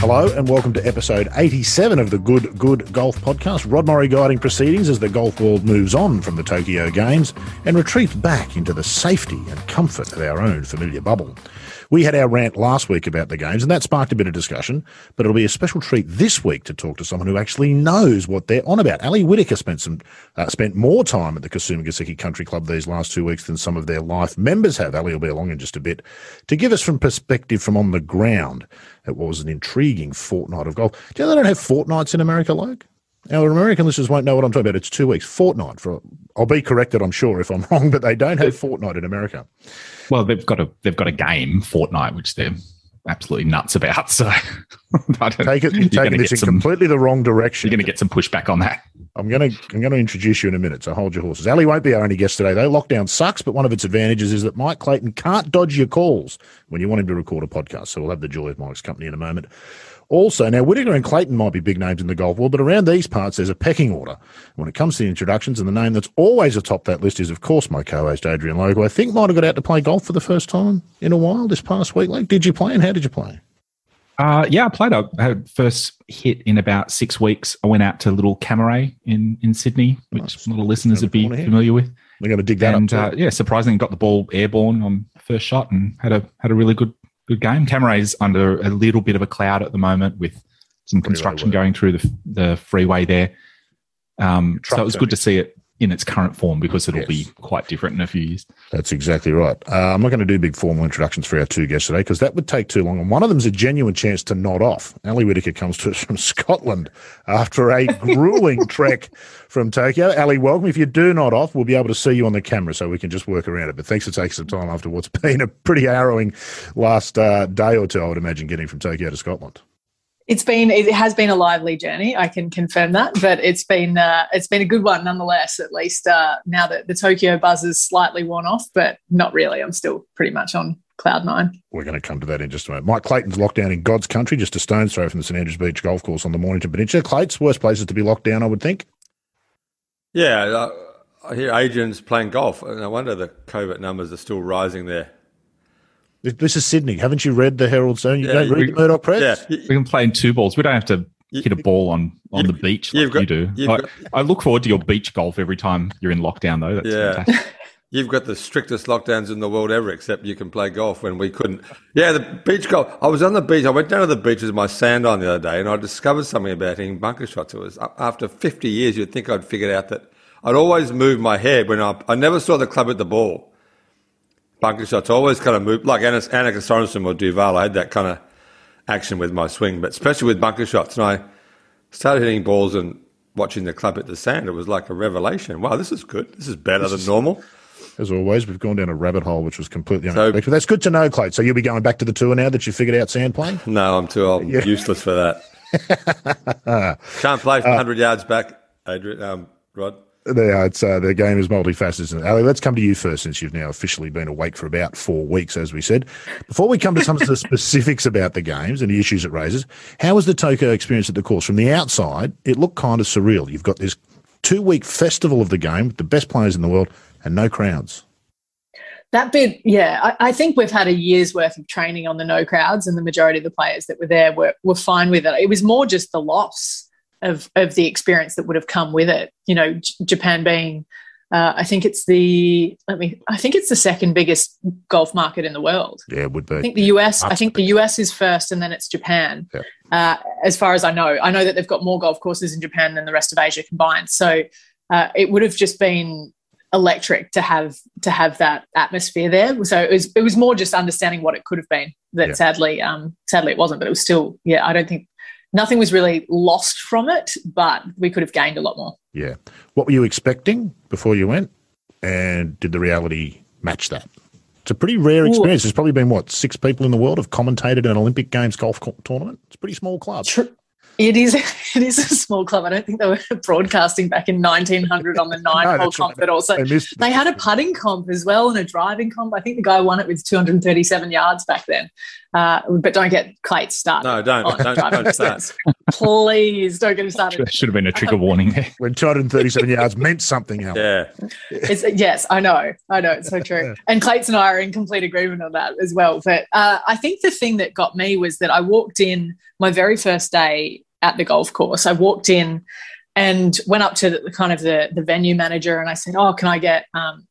Hello and welcome to episode 87 of the Good Good Golf Podcast. Rod Morri guiding proceedings as the golf world moves on from the Tokyo Games and retreats back into the safety and comfort of our own familiar bubble. We had our rant last week about the games, and that sparked a bit of discussion. But it'll be a special treat this week to talk to someone who actually knows what they're on about. Ali Whitaker spent some uh, spent more time at the Kasumigaseki Gaseki Country Club these last two weeks than some of their life members have. Ali will be along in just a bit to give us from perspective from on the ground. It was an intriguing fortnight of golf. Do you know they don't have fortnights in America, Luke? Our American listeners won't know what I'm talking about. It's two weeks, fortnight. For I'll be corrected, I'm sure, if I'm wrong, but they don't have fortnight in America. Well, they've got a they've got a game Fortnite, which they're absolutely nuts about. So take it, you're taking this in some, completely the wrong direction. You're going to get some pushback on that. I'm going to I'm going to introduce you in a minute. So hold your horses. Ali won't be our only guest today, though. Lockdown sucks, but one of its advantages is that Mike Clayton can't dodge your calls when you want him to record a podcast. So we'll have the joy of Mike's company in a moment. Also, now Whitaker and Clayton might be big names in the golf world, but around these parts, there's a pecking order. When it comes to the introductions, and the name that's always atop that list is, of course, my co-host Adrian Logue. I think might have got out to play golf for the first time in a while this past week. Like, did you play, and how did you play? Uh, yeah, I played. I had first hit in about six weeks. I went out to Little Cammeray in in Sydney, which nice. a lot of listeners would be familiar with. We're going to dig that and, up. Uh, yeah, surprisingly, got the ball airborne on first shot and had a had a really good good game. Cammeray's under a little bit of a cloud at the moment with some construction going through the, the freeway there. Um, so it was good to see it in its current form because it'll yes. be quite different in a few years. That's exactly right. Uh, I'm not going to do big formal introductions for our two guests today because that would take too long. And one of them is a genuine chance to nod off. Ali Whitaker comes to us from Scotland after a grueling trek from Tokyo. Ali, welcome. If you do nod off, we'll be able to see you on the camera so we can just work around it. But thanks for taking some time after what's been a pretty harrowing last uh, day or two, I would imagine, getting from Tokyo to Scotland it's been it has been a lively journey. I can confirm that, but it's been uh, it's been a good one nonetheless. At least uh, now that the Tokyo buzz is slightly worn off, but not really. I'm still pretty much on cloud nine. We're going to come to that in just a moment. Mike Clayton's locked down in God's country, just a stone's throw from the St Andrews Beach golf course on the Mornington Peninsula. Clayton's worst places to be locked down, I would think. Yeah, uh, I hear Adrian's playing golf. No wonder the COVID numbers are still rising there. This is Sydney. Haven't you read the Herald Sun? You yeah, don't read the Murdoch Press? Yeah. We can play in two balls. We don't have to hit a ball on, on the beach like got, you do. I, got, I, look forward to your beach golf every time you're in lockdown, though. That's yeah. fantastic. You've got the strictest lockdowns in the world ever, except you can play golf when we couldn't. Yeah, the beach golf. I was on the beach. I went down to the beach with my sand on the other day, and I discovered something about hitting bunker shots. It was after 50 years, you'd think I'd figured out that I'd always move my head when I, I never saw the club at the ball bunker shots. I always kind of move, like Anna, Annika Sorenstam or Duval. I had that kind of action with my swing, but especially with bunker shots. And I started hitting balls and watching the club at the sand. It was like a revelation. Wow, this is good. This is better this than is, normal. As always, we've gone down a rabbit hole, which was completely unexpected. So, That's good to know, Clay. So you'll be going back to the tour now that you figured out sand playing? No, I'm too old. Yeah. Useless for that. Can't play from uh, 100 yards back, Adrian, um, Rod. Yeah, it's uh, the game is multifaceted. Ali, let's come to you first, since you've now officially been awake for about four weeks, as we said. Before we come to some of the specifics about the games and the issues it raises, how was the Tokyo experience at the course? From the outside, it looked kind of surreal. You've got this two-week festival of the game with the best players in the world and no crowds. That bit, yeah, I, I, think we've had a year's worth of training on the no crowds, and the majority of the players that were there were, were fine with it. It was more just the loss of of the experience that would have come with it. You know, J- Japan being, uh, I think it's the let me, I think it's the second biggest golf market in the world. Yeah, it would be. I think the US. I think the US is first, and then it's Japan. Yeah. Uh, as far as I know, I know that they've got more golf courses in Japan than the rest of Asia combined. So uh, it would have just been electric to have to have that atmosphere there. So it was it was more just understanding what it could have been. That yeah. sadly, um, sadly it wasn't. But it was still, yeah. I don't think nothing was really lost from it, but we could have gained a lot more. Yeah. What were you expecting before you went? And did the reality match that? It's a pretty rare experience. Ooh. There's probably been, what, six people in the world have commentated an Olympic Games golf tournament? It's a pretty small club. Tr- it is. It is a small club. I don't think they were broadcasting back in 1900 on the nine no, hole comp, right. but also they, they, had a putting comp as well and a driving comp. I think the guy won it with 237 yards back then. Uh, but don't get Clayton started. No, don't. don't, don't start. please don't get me started. Should have been a trigger warning there. When 237 yards meant something else. Yeah. It's, yes, I know. I know. It's so true. And Clayton and I are in complete agreement on that as well. But uh, I think the thing that got me was that I walked in my very first day at the golf course. I walked in and went up to the, kind of the, the venue manager and I said, Oh, can I get, um,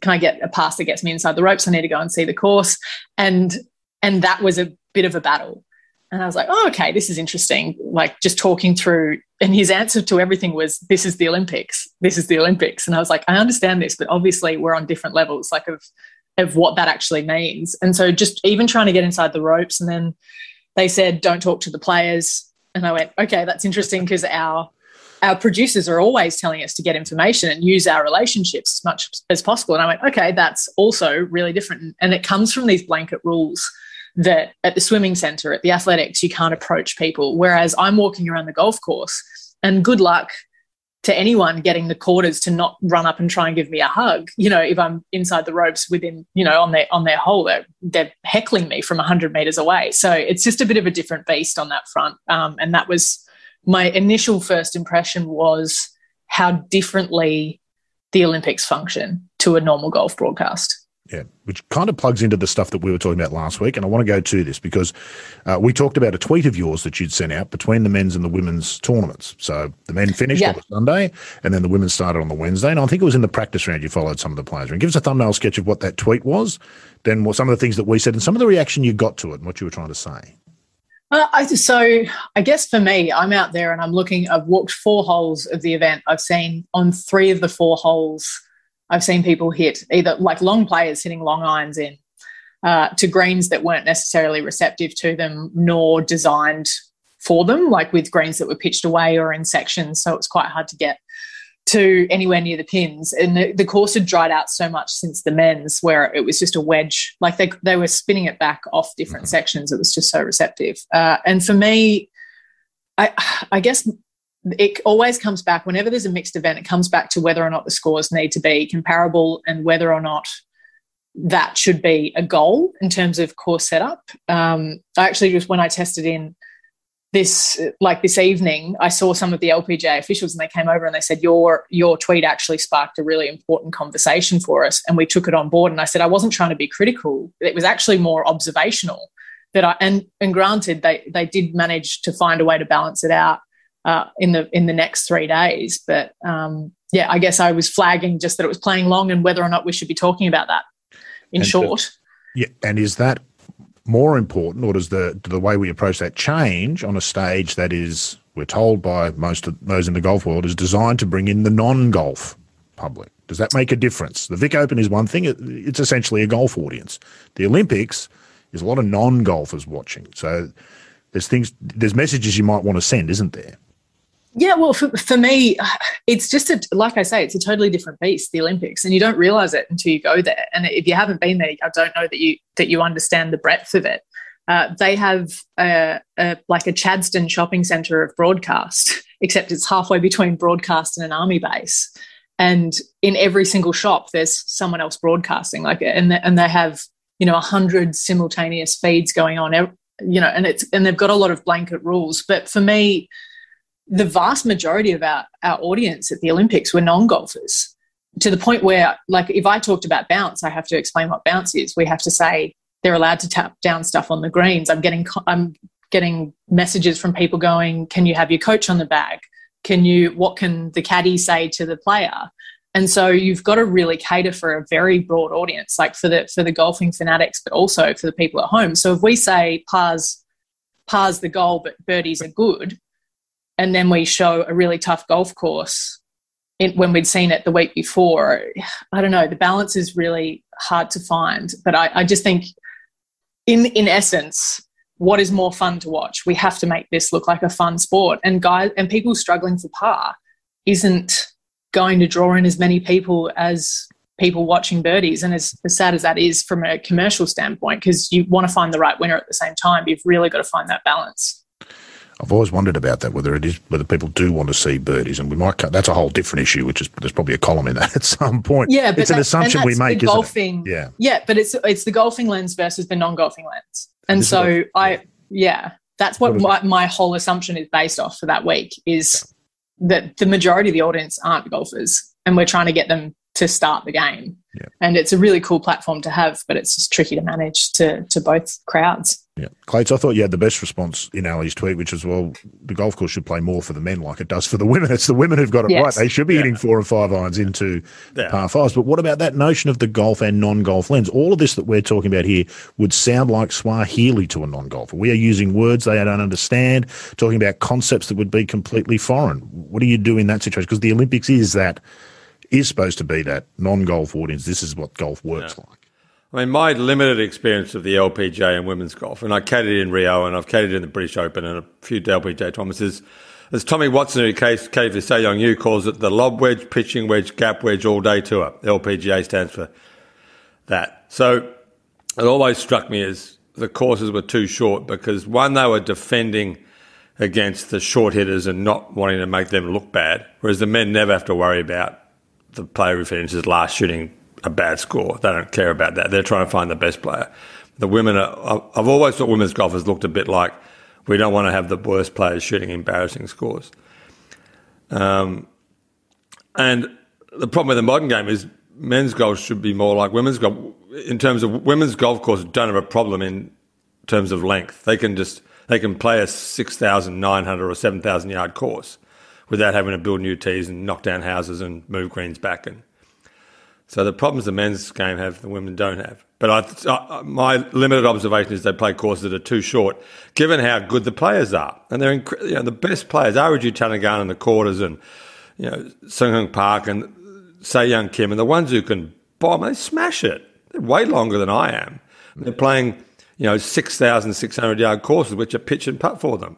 can I get a pass that gets me inside the ropes? I need to go and see the course. And, and that was a bit of a battle. And I was like, oh, okay, this is interesting. Like just talking through, and his answer to everything was, this is the Olympics. This is the Olympics. And I was like, I understand this, but obviously we're on different levels, like of, of what that actually means. And so just even trying to get inside the ropes. And then they said, don't talk to the players. And I went, okay, that's interesting because our our producers are always telling us to get information and use our relationships as much as possible. And I went, okay, that's also really different. And it comes from these blanket rules that at the swimming center, at the athletics, you can't approach people. Whereas I'm walking around the golf course, and good luck to anyone getting the quarters to not run up and try and give me a hug. You know, if I'm inside the ropes within, you know, on their on their hole, they're, they're heckling me from 100 meters away. So it's just a bit of a different beast on that front. Um, and that was my initial first impression was how differently the Olympics function to a normal golf broadcast. Yeah, which kind of plugs into the stuff that we were talking about last week. And I want to go to this because uh, we talked about a tweet of yours that you'd sent out between the men's and the women's tournaments. So the men finished yeah. on the Sunday and then the women started on the Wednesday. And I think it was in the practice round you followed some of the players. And give us a thumbnail sketch of what that tweet was, then what some of the things that we said and some of the reaction you got to it and what you were trying to say. Uh, I, so I guess for me, I'm out there and I'm looking. I've walked four holes of the event. I've seen on three of the four holes I've seen people hit either like long players hitting long irons in uh, to greens that weren't necessarily receptive to them nor designed for them, like with greens that were pitched away or in sections. So it's quite hard to get to anywhere near the pins. And the, the course had dried out so much since the men's, where it was just a wedge. Like they, they were spinning it back off different mm-hmm. sections. It was just so receptive. Uh, and for me, I, I guess it always comes back whenever there's a mixed event it comes back to whether or not the scores need to be comparable and whether or not that should be a goal in terms of course setup. Um, i actually just when i tested in this like this evening i saw some of the lpga officials and they came over and they said your your tweet actually sparked a really important conversation for us and we took it on board and i said i wasn't trying to be critical. It was actually more observational that i and and granted they they did manage to find a way to balance it out uh, in the in the next three days. But um, yeah, I guess I was flagging just that it was playing long and whether or not we should be talking about that. In and short, the, yeah, and is that more important, or does the the way we approach that change on a stage that is we're told by most of those in the golf world is designed to bring in the non-golf public? Does that make a difference? The Vic Open is one thing; it's essentially a golf audience. The Olympics is a lot of non-golfers watching, so there's things, there's messages you might want to send, isn't there? Yeah, well, for, for me, it's just a, like I say, it's a totally different beast, the Olympics, and you don't realize it until you go there. And if you haven't been there, I don't know that you that you understand the breadth of it. Uh, they have a, a, like a Chadstone shopping centre of broadcast, except it's halfway between broadcast and an army base. And in every single shop, there's someone else broadcasting, like, and they, and they have you know a hundred simultaneous feeds going on, you know, and it's and they've got a lot of blanket rules. But for me, the vast majority of our, our audience at the Olympics were non golfers to the point where, like, if I talked about bounce, I have to explain what bounce is. We have to say they're allowed to tap down stuff on the greens. I'm getting, I'm getting messages from people going, "Can you have your coach on the bag? Can you? What can the caddy say to the player?" And so you've got to really cater for a very broad audience, like for the for the golfing fanatics, but also for the people at home. So if we say pars pars the goal, but birdies are good, and then we show a really tough golf course in, when we'd seen it the week before. I don't know. The balance is really hard to find, but I, I just think, in in essence, what is more fun to watch? We have to make this look like a fun sport, and guys and people struggling for par isn't going to draw in as many people as people watching birdies. And as, as sad as that is from a commercial standpoint, because you want to find the right winner at the same time, you've really got to find that balance. I've always wondered about that, whether it is whether people do want to see birdies, and we might cut. That's a whole different issue, which is there's probably a column in that at some point. Yeah, but it's an assumption we make. golfing, Yeah, yeah, but it's it's the golfing lens versus the non-golfing lens, and so I yeah, That's what my, my, whole assumption is based off for that week is yeah. that the majority of the audience aren't golfers and we're trying to get them to start the game. Yeah. And it's a really cool platform to have, but it's just tricky to manage to to both crowds. Yeah. Clates, I thought you had the best response in Ali's tweet, which is, well, the golf course should play more for the men like it does for the women. It's the women who've got it yes. right. They should be yeah. hitting four and five irons into yeah. par fives. But what about that notion of the golf and non golf lens? All of this that we're talking about here would sound like Swahili to a non golfer. We are using words they don't understand, talking about concepts that would be completely foreign. What do you do in that situation? Because the Olympics is that is supposed to be that non-golf audience. This is what golf works yeah. like. I mean, my limited experience of the LPGA and women's golf, and I caddied in Rio and I've caddied in the British Open and a few LPGA is as Tommy Watson, who caddied for So Yeon Ryu, calls it the lob wedge, pitching wedge, gap wedge all day tour. LPGA stands for that. So it always struck me as the courses were too short because one, they were defending against the short hitters and not wanting to make them look bad, whereas the men never have to worry about the player who finishes last shooting a bad score. They don't care about that. They're trying to find the best player. The women are, I've always thought women's golf has looked a bit like we don't want to have the worst players shooting embarrassing scores. Um, and the problem with the modern game is men's golf should be more like women's golf. In terms of women's golf courses, don't have a problem in terms of length. They can just they can play a six thousand nine hundred or seven thousand yard course without having to build new tees and knock down houses and move greens back. And so the problems the men's game have, the women don't have. But I, my limited observation is they play courses that are too short, given how good the players are. And they're inc- you know, the best players, Ariya Jutanugarn in the Kordas and you know, Seung Park and Sei Young Kim, and the ones who can bomb, they smash it. They're way longer than I am. They're playing, you know, 6,600 yard courses, which are pitch and putt for them.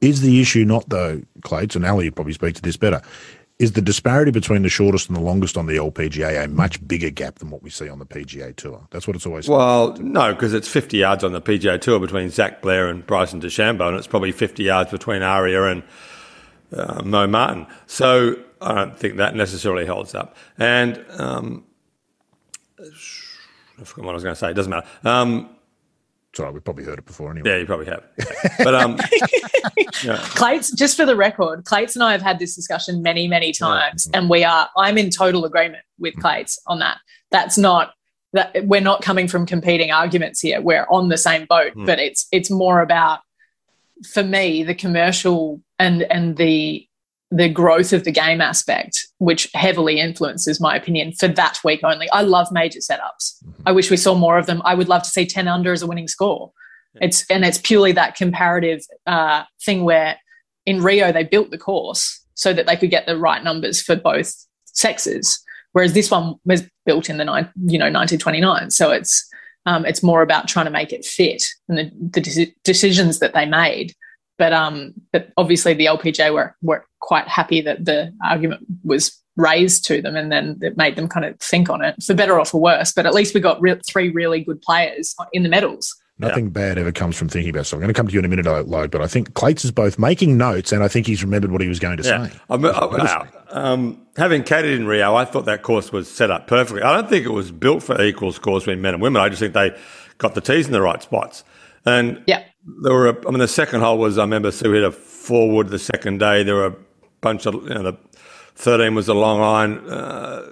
Is the issue not, though, Clates, and Ali would probably speak to this better, is the disparity between the shortest and the longest on the LPGA a much bigger gap than what we see on the PGA Tour? That's what it's always. Well, no, because it's 50 yards on the PGA Tour between Zach Blair and Bryson DeChambeau, and it's probably 50 yards between Ariya and uh, Mo Martin. So I don't think that necessarily holds up. And um, I forgot what I was going to say. It doesn't matter. Um, Sorry, we've probably heard it before anyway. Yeah, you probably have. but um, yeah. Clates, just for the record, Clates and I have had this discussion many, many times, yeah. and we are. I'm in total agreement with mm. Clates on that. That's not that we're not coming from competing arguments here. We're on the same boat, mm. but it's it's more about for me the commercial and and the the growth of the game aspect, which heavily influences my opinion for that week only. I love major setups. Mm-hmm. I wish we saw more of them. I would love to see 10 under as a winning score. It's and it's purely that comparative uh, thing where in Rio they built the course so that they could get the right numbers for both sexes, whereas this one was built in the nine, you know 1929. So it's um, it's more about trying to make it fit and the, the decisions that they made but um, but obviously the LPGA were were quite happy that the argument was raised to them, and then it made them kind of think on it for better or for worse. But at least we got re- three really good players in the medals. Nothing yeah. bad ever comes from thinking about. So I'm going to come to you in a minute, Logue. But I think Clates is both making notes, and I think he's remembered what he was going to yeah. say. I'm, I, um, having caddied in Rio, I thought that course was set up perfectly. I don't think it was built for equal scores between men and women. I just think they got the tees in the right spots. And yeah there were, a, I mean, the second hole was, I remember Sue hit a four wood the second day. There were a bunch of, you know, the 13 was a long iron, uh,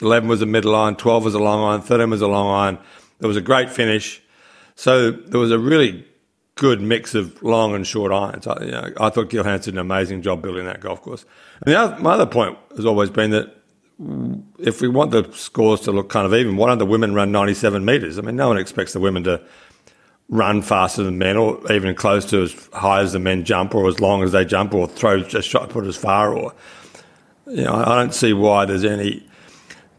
11 was a middle iron, 12 was a long iron, 13 was a long iron. There was a great finish. So there was a really good mix of long and short irons. I, you know, I thought did an amazing job building that golf course. And the other, my other point has always been that if we want the scores to look kind of even, why don't the women run 97 metres? I mean, no one expects the women to run faster than men or even close to as high as the men jump or as long as they jump or throw a shot put as far or you know I don't see why there's any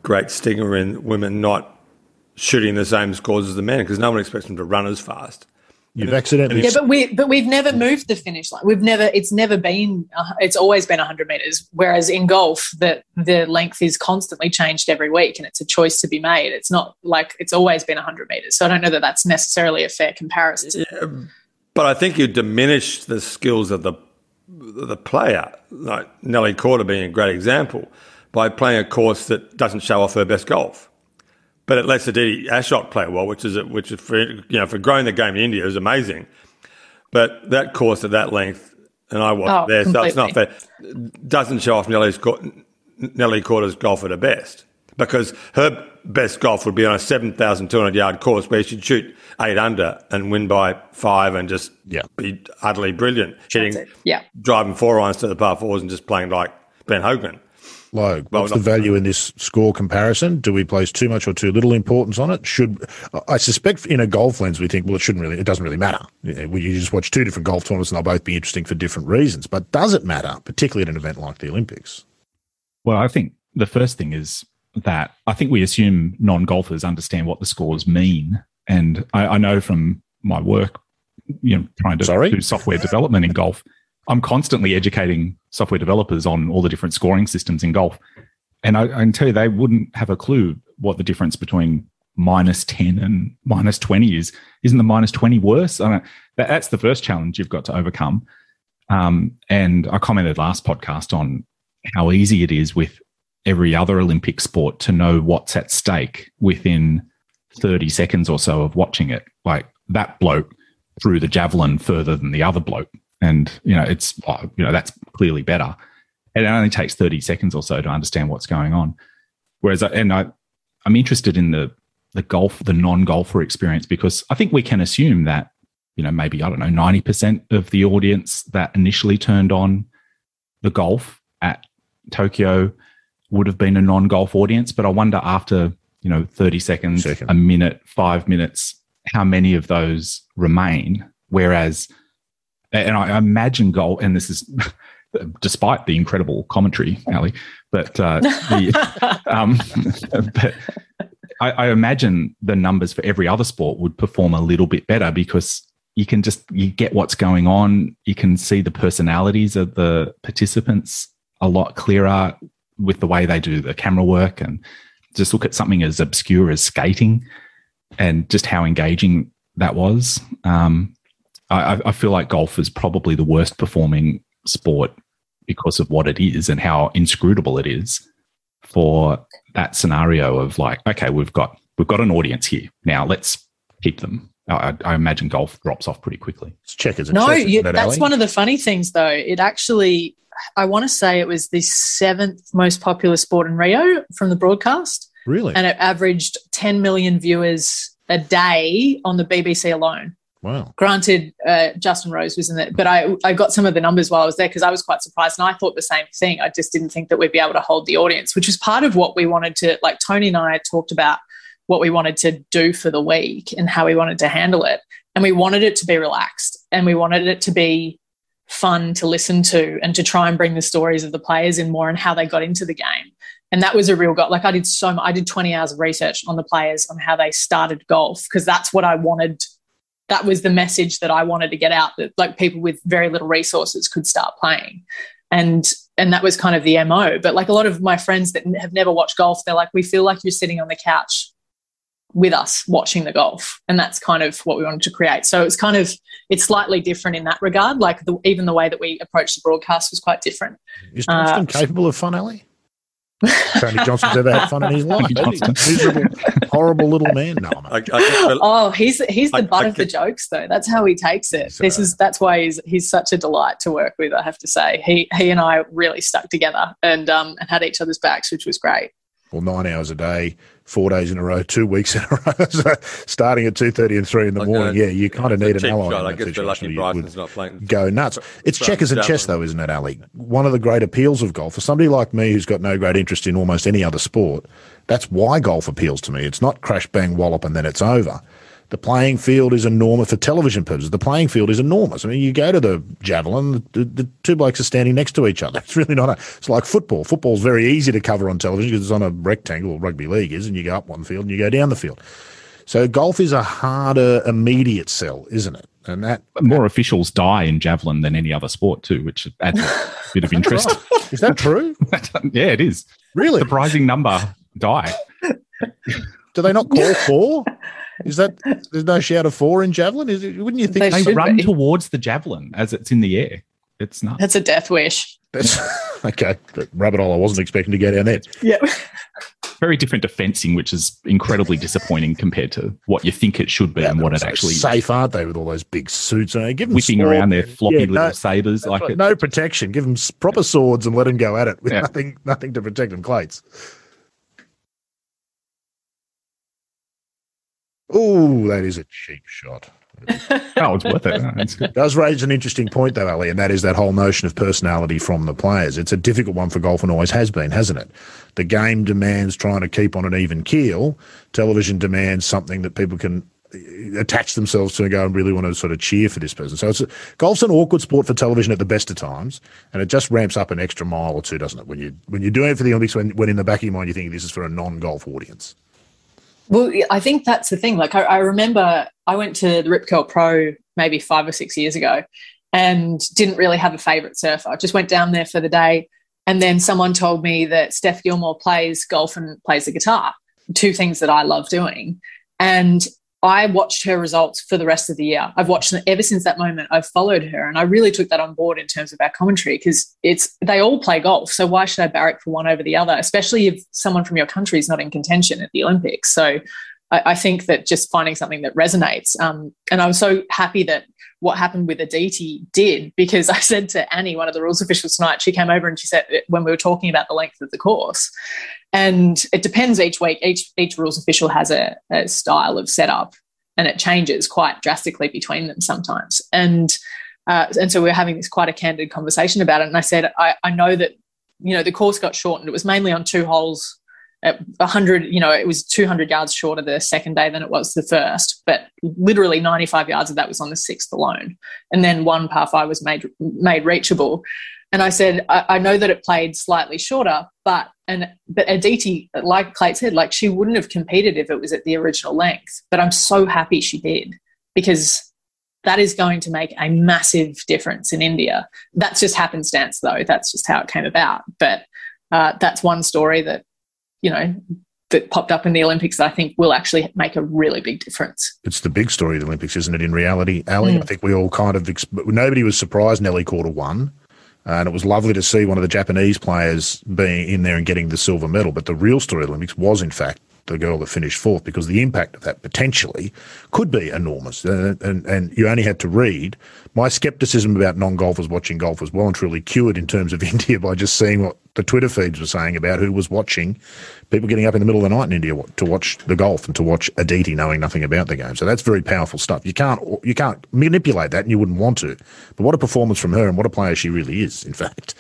great stigma in women not shooting the same scores as the men because no one expects them to run as fast. You've accidentally. Yeah, but we but we've never moved the finish line. We've never. It's never been. Uh, it's always been 100 meters. Whereas in golf, the the length is constantly changed every week, and it's a choice to be made. It's not like it's always been 100 meters. So I don't know that that's necessarily a fair comparison. Yeah, but I think you diminish the skills of the the player. Like Nelly Korda being a great example by playing a course that doesn't show off her best golf but it lets Aditi Ashok play well, which is which is for you know for growing the game in India is amazing. but that course at that length, and I watched Oh, there, so it's not fair. Doesn't show off Nelly's court, Nelly Korda's golf at her best because her best golf would be on a seven thousand two hundred yard course where she'd shoot eight under and win by five and just Yeah. be utterly brilliant, hitting. Yeah. driving four irons to the par fours and just playing like Ben Hogan. Logue, Well, what's the not- value in this score comparison? Do we place too much or too little importance on it? Should I suspect in a golf lens we think, well, it shouldn't really, it doesn't really matter. We you just watch two different golf tournaments and they'll both be interesting for different reasons. But does it matter, particularly at an event like the Olympics? Well, I think the first thing is that I think we assume non golfers understand what the scores mean. And I, I know from my work, you know, trying to Sorry? do software development in golf, I'm constantly educating software developers on all the different scoring systems in golf. And I, I can tell you, they wouldn't have a clue what the difference between minus 10 and minus 20 is. Isn't the minus 20 worse? I that, that's the first challenge you've got to overcome. Um, and I commented last podcast on how easy it is with every other Olympic sport to know what's at stake within 30 seconds or so of watching it. Like that bloke threw the javelin further than the other bloke. And, you know, it's, oh, you know, that's clearly better. And it only takes 30 seconds or so to understand what's going on. Whereas, I- and I, I'm interested in the, the golf, the non golfer experience, because I think we can assume that, you know, maybe, I don't know, 90% of the audience that initially turned on the golf at Tokyo would have been a non-golf audience, but I wonder after you know thirty seconds, Second. a minute, five minutes, how many of those remain? Whereas, and I imagine goal, and this is despite the incredible commentary, Ali, but uh, the um, but I, I imagine the numbers for every other sport would perform a little bit better because you can just you get what's going on. You can see the personalities of the participants a lot clearer with the way they do the camera work, and just look at something as obscure as skating and just how engaging that was. Um, I, I feel like golf is probably the worst performing sport because of what it is and how inscrutable it is for that scenario of like, okay, we've got we've got an audience here now. Let's keep them. I, I imagine golf drops off pretty quickly. It's checkers and No, chess, you, that's Ali? one of the funny things, though. It actually, I want to say it was the seventh most popular sport in Rio from the broadcast, Really? and it averaged 10 million viewers a day on the BBC alone. Wow. Granted, uh, Justin Rose was in it, but I, I got some of the numbers while I was there because I was quite surprised, and I thought the same thing. I just didn't think that we'd be able to hold the audience, which was part of what we wanted to. Like Tony and I talked about what we wanted to do for the week and how we wanted to handle it. And we wanted it to be relaxed and we wanted it to be fun to listen to and to try and bring the stories of the players in more and how they got into the game. And that was a real goal. Like I did so much, I did 20 hours of research on the players on how they started golf because that's what I wanted. That was the message that I wanted to get out that like people with very little resources could start playing. And and that was kind of the MO. But like a lot of my friends that have never watched golf, they're like, we feel like you're sitting on the couch with us watching the golf and that's kind of what we wanted to create so it's kind of it's slightly different in that regard like the, even the way that we approached the broadcast was quite different Is Johnstone Uh, capable of fun, Ali? Tony Johnstone's ever had fun in his life. Tony hasn't? Miserable, horrible little man. No, I'm I, I oh he's he's the I- butt I of the jokes though that's how he takes it So- this is that's why he's he's such a delight to work with i have to say he he and i really stuck together and um and had each other's backs which was great well, nine hours a day, four days in a row, two weeks in a row. so starting at two thirty and three in the Okay. morning. Yeah, you kind of need an ally. shot. in I guess situation lucky would not playing. Go nuts. It's checkers and chess, though, isn't it, Ali? One of the great appeals of golf for somebody like me who's got no great interest in almost any other sport. That's why golf appeals to me. It's not crash bang wallop and then it's over. The playing field is enormous for television purposes. The playing field is enormous. I mean, you go to the javelin, the, the two blokes are standing next to each other. It's really not a. It's like football. Football's very easy to cover on television because it's on a rectangle, or rugby league is, and you go up one field and you go down the field. So golf is a harder immediate sell, isn't it? And that More officials die in javelin than any other sport too, which adds a bit of interest. is that true? yeah, it is. Really? Surprising number die. Do they not call four? Is that there's no shout of four in javelin? Is it, wouldn't you think They They should run be. towards the javelin as it's in the air. It's not. that's a death wish that's okay? Rabbit hole. I wasn't expecting to go down there. yeah very different to fencing, which is incredibly disappointing compared to what you think it should be yeah, and what it so actually safe, aren't they, with all those big suits? And give them whipping sword, around their floppy yeah, little no, sabers, like right, no protection. Give them proper swords and let them go at it with yeah. nothing, nothing to protect them. Clates. Oh, that is a cheap shot. oh, it's worth it. it does raise an interesting point, though, Ali, and that is that whole notion of personality from the players. It's a difficult one for golf and always has been, hasn't it? The game demands trying to keep on an even keel. Television demands something that people can uh, attach themselves to and go and really want to sort of cheer for this person. So it's a, golf's an awkward sport for television at the best of times, and it just ramps up an extra mile or two, doesn't it? When you when you're doing it for the Olympics, when when in the back of your mind you think this is for a non-golf audience. Well, I think that's the thing. Like, I, I, remember I went to the Rip Curl Pro maybe five or six years ago and didn't really have a favorite surfer. I just went down there for the day. And then someone told me that Steph Gilmore plays golf and plays the guitar, two things that I love doing. And I watched her results for the rest of the year. I've watched them ever since that moment. I've followed her, and I really took that on board in terms of our commentary because it's they all play golf. So why should I barrack for one over the other, especially if someone from your country is not in contention at the Olympics? So I, I think that just finding something that resonates. Um, and I was so happy that what happened with Aditi did because I said to Annie, one of the rules officials tonight, she came over and she said when we were talking about the length of the course, and it depends each week. Each each rules official has a, a style of setup, and it changes quite drastically between them sometimes. And uh, and so we are having this quite a candid conversation about it. And I said, I, I know that you know the course got shortened. It was mainly on two holes 100 you know it was 200 yards shorter the second day than it was the first but literally 95 yards of that was on the sixth alone. And then one par five was made made reachable. And i said i, I know that it played slightly shorter but and but aditi like clay said like she wouldn't have competed if it was at the original length but i'm so happy she did because that is going to make a massive difference in india. That's just happenstance though. That's just how it came about. But uh, that's one story that you know, that popped up in the Olympics I think will actually make a really big difference. It's the big story of the Olympics, isn't it? In reality, Ali, mm. I think we all kind of nobody was surprised Nelly Korda won. and it was lovely to see one of the Japanese players being in there and getting the silver medal. But the real story of the Olympics was, in fact, the girl that finished fourth because the impact of that potentially could be enormous. Uh, and, and you only had to read. My skepticism about non golfers watching golf was well and truly cured in terms of India by just seeing what the Twitter feeds were saying about who was watching people getting up in the middle of the night in India to watch the golf and to watch Aditi knowing nothing about the game. So that's very powerful stuff. You can't you can't manipulate that, and you wouldn't want to. But what a performance from her, and what a player she really is. In fact.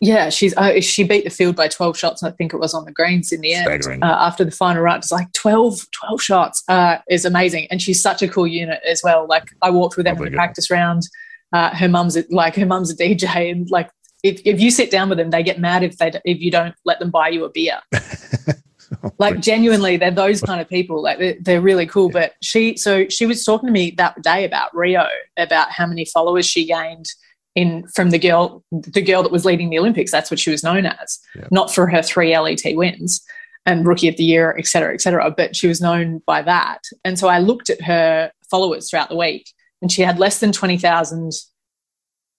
Yeah, she's uh, she beat the field by 12 shots. I think it was on the greens in the end. Uh, after the final round, it's like 12, 12 shots uh, is amazing, and she's such a cool unit as well. Like I walked with them in the practice round. Uh, her mum's a, like her mum's a DJ, and like if, if you sit down with them, they get mad if they if you don't let them buy you a beer. like genuinely, they're those kind of people. Like they're, they're really cool. Yeah. But she, so she was talking to me that day about Rio, about how many followers she gained in from the girl, the girl that was leading the Olympics. That's what she was known as, yeah. not for her three LET wins and rookie of the year, et cetera, et cetera. But she was known by that. And so I looked at her followers throughout the week, and she had less than twenty thousand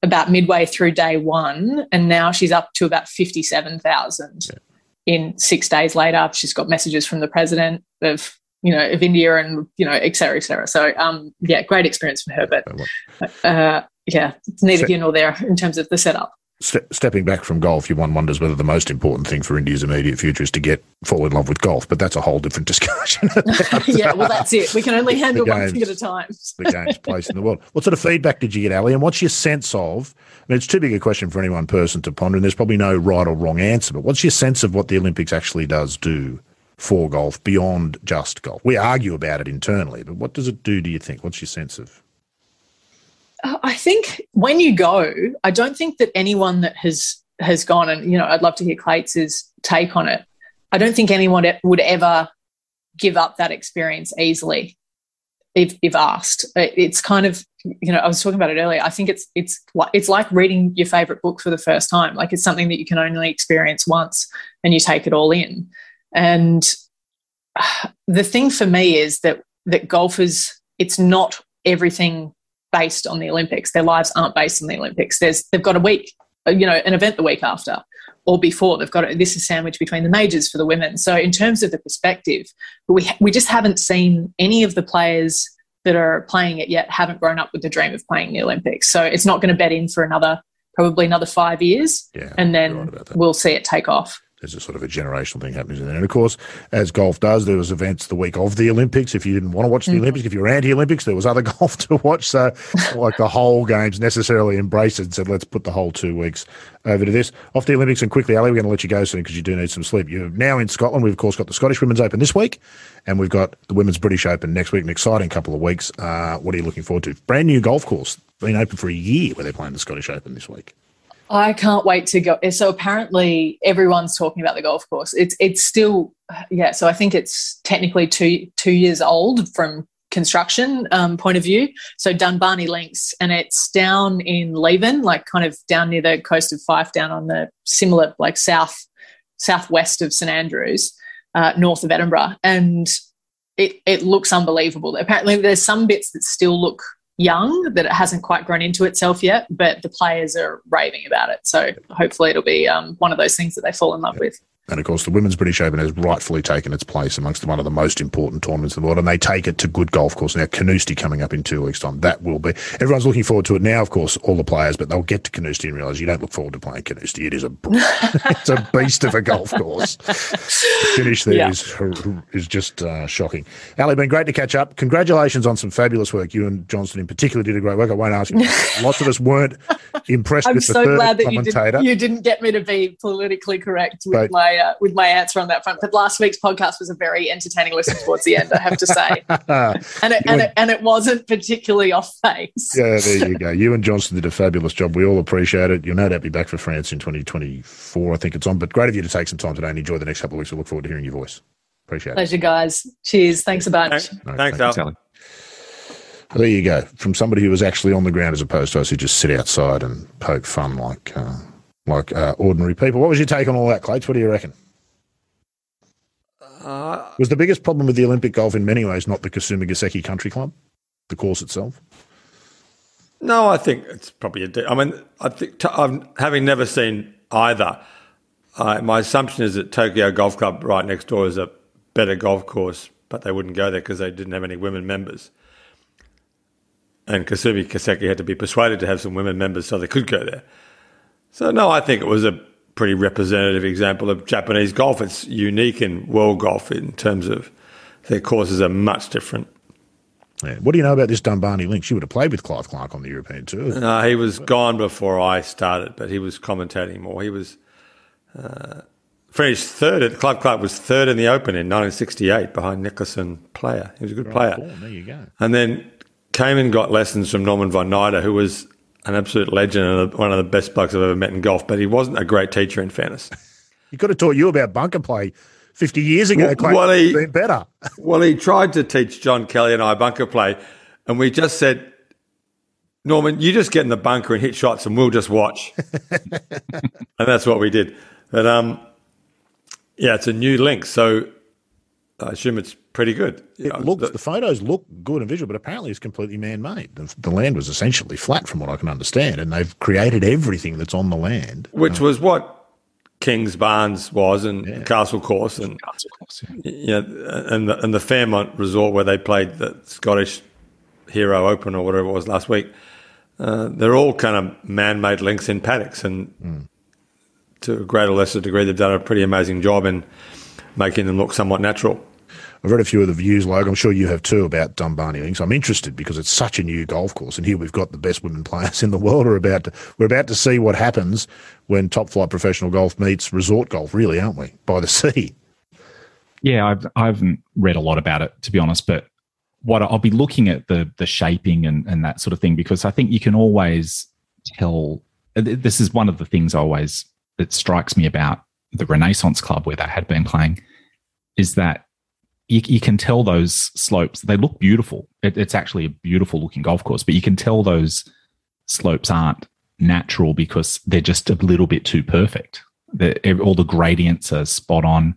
about midway through day one, and now she's up to about 57,000 yeah. in six days later. She's got messages from the president of, you know, of India and, you know, et cetera, et cetera. So, um, yeah, great experience for her. But, uh, yeah, it's neither here nor there in terms of the setup stepping back from golf, you one wonders whether the most important thing for India's immediate future is to get fall in love with golf. But that's a whole different discussion. yeah, well, that's it. We can only handle one thing at a time. the game's place in the world. What sort of feedback did you get, Ali? And what's your sense of? I mean, it's too big a question for any one person to ponder, and there's probably no right or wrong answer. But what's your sense of what the Olympics actually does do for golf beyond just golf? We argue about it internally, but what does it do? Do you think? What's your sense of? I think when you go, I don't think that anyone that has has gone and you know I'd love to hear Clates' take on it. I don't think anyone would ever give up that experience easily if, if asked. It's kind of you know I was talking about it earlier. I think it's it's it's like reading your favorite book for the first time. Like it's something that you can only experience once and you take it all in. And the thing for me is that that golfers it's not everything based on the Olympics. Their lives aren't based on the Olympics. There's they've got a week, uh, you know, an event the week after, or before. They've got this is sandwiched between the majors for the women. So in terms of the perspective, we we just haven't seen any of the players that are playing it yet haven't grown up with the dream of playing the Olympics. So it's not going to bet in for another probably another five years, Yeah, and then right we'll see it take off. There's a sort of a generational thing happening there. And of course, as golf does, there was events the week of the Olympics. If you didn't want to watch the Mhm. Olympics, if you were anti-Olympics, there was other golf to watch. So, like the whole games necessarily embraced it and said, let's put the whole two weeks over to this. Off the Olympics and quickly, Ali, we're going to let you go soon because you do need some sleep. You're now in Scotland. We've of course got the Scottish Women's Open this week, and we've got the Women's British Open next week. An exciting couple of weeks. Uh, what are you looking forward to? Brand new golf course, been open for a year, where they're playing the Scottish Open this week. I can't wait to go. So apparently, everyone's talking about the golf course. It's it's still yeah. So I think it's technically two two years old from construction um, point of view. So Dumbarnie Links, and it's down in Leven, like kind of down near the coast of Fife, down on the similar like south southwest of St Andrews, uh, north of Edinburgh, and it it looks unbelievable. Apparently, there's some bits that still look young that it hasn't quite grown into itself yet, but the players are raving about it. So hopefully it'll be um, one of those things that they fall in love with. And of course, the Women's British Open has rightfully taken its place amongst one of the most important tournaments in the world, and they take it to good golf course. Now, Carnoustie coming up in two weeks' time. That will be. Everyone's looking forward to it now, of course, all the players, but they'll get to Carnoustie and realise you don't look forward to playing Carnoustie. It is a, it's a beast of a golf course. The finish there Yeah. is is just uh, shocking. Ali, been great to catch up. Congratulations on some fabulous work. You and Johnstone in particular did a great work. I won't ask you. Lots of us weren't impressed I'm with the so third glad that you, commentator. did, you didn't get me to be politically correct with Right. my uh, with my answer on that front. But last week's podcast was a very entertaining listen towards the end, I have to say, and it, and it, and it wasn't particularly off base. Yeah, there you go. You and Johnstone did a fabulous job. We all appreciate it. You'll no doubt be back for France in 2024, I think it's on. But great of you to take some time today and enjoy the next couple of weeks. We look forward to hearing your voice. Appreciate it. Pleasure, guys. Cheers. Thanks a bunch. Thanks, No, thanks, thanks, Al. Sally. There you go. From somebody who was actually on the ground as opposed to us who just sit outside and poke fun like uh, like uh, ordinary people. What was your take on all that, Clates? What do you reckon? Uh, Was the biggest problem with the Olympic golf in many ways not the Kasumigaseki Country Club, the course itself? No, I think it's probably a. di- I mean, I think t- having never seen either, uh, my assumption is that Tokyo Golf Club right next door is a better golf course, but they wouldn't go there because they didn't have any women members. And Kasumigaseki had to be persuaded to have some women members so they could go there. So no, I think it was a pretty representative example of Japanese golf. It's unique in world golf in terms of their courses are much different. Yeah. What do you know about this Dumbarnie Links? You would have played with Clive Clark on the European Tour. No, he was gone before I started, but he was commentating more. He was uh, finished third. At, Clive Clark was third in the Open in 1968 behind Nicholson Player. He was a good player. Oh, there you go. And then came and got lessons from Norman von Nida, who was an absolute legend and one of the best blokes I've ever met in golf, but he wasn't a great teacher in fairness. He could have taught you about bunker play 50 years ago. Well, well, he- been better. Well, he tried to teach John Kelly and I bunker play, and we just said, Norman, you just get in the bunker and hit shots, and we'll just watch. and that's what we did. But um, yeah, it's a new link, so I assume it's pretty good. You It know, looks, the- the photos look good and visual, but apparently it's completely man-made. The, the land was essentially flat, from what I can understand, and they've created everything that's on the land. which was what Kingsbarns was, and Castle Course, and Of course, yeah. yeah, and the, and the Fairmont Resort where they played the Scottish Hero Open or whatever it was last week. Uh, they're all kind of man-made links in paddocks, and to a greater or lesser degree, they've done a pretty amazing job in making them look somewhat natural. I've read a few of the views, Logue. I'm sure you have too about Dumbarnie Links. I'm interested because it's such a new golf course, and here we've got the best women players in the world. Are about to, we're about to see what happens when top flight professional golf meets resort golf, really, aren't we? By the sea. Yeah, I've I haven't read a lot about it to be honest, but what I'll be looking at the the shaping and and that sort of thing because I think you can always tell. This is one of the things always that strikes me about the Renaissance Club where they had been playing, is that you, you can tell those slopes. They look beautiful. It, it's actually a beautiful looking golf course, but you can tell those slopes aren't natural because they're just a little bit too perfect. The, all the gradients are spot on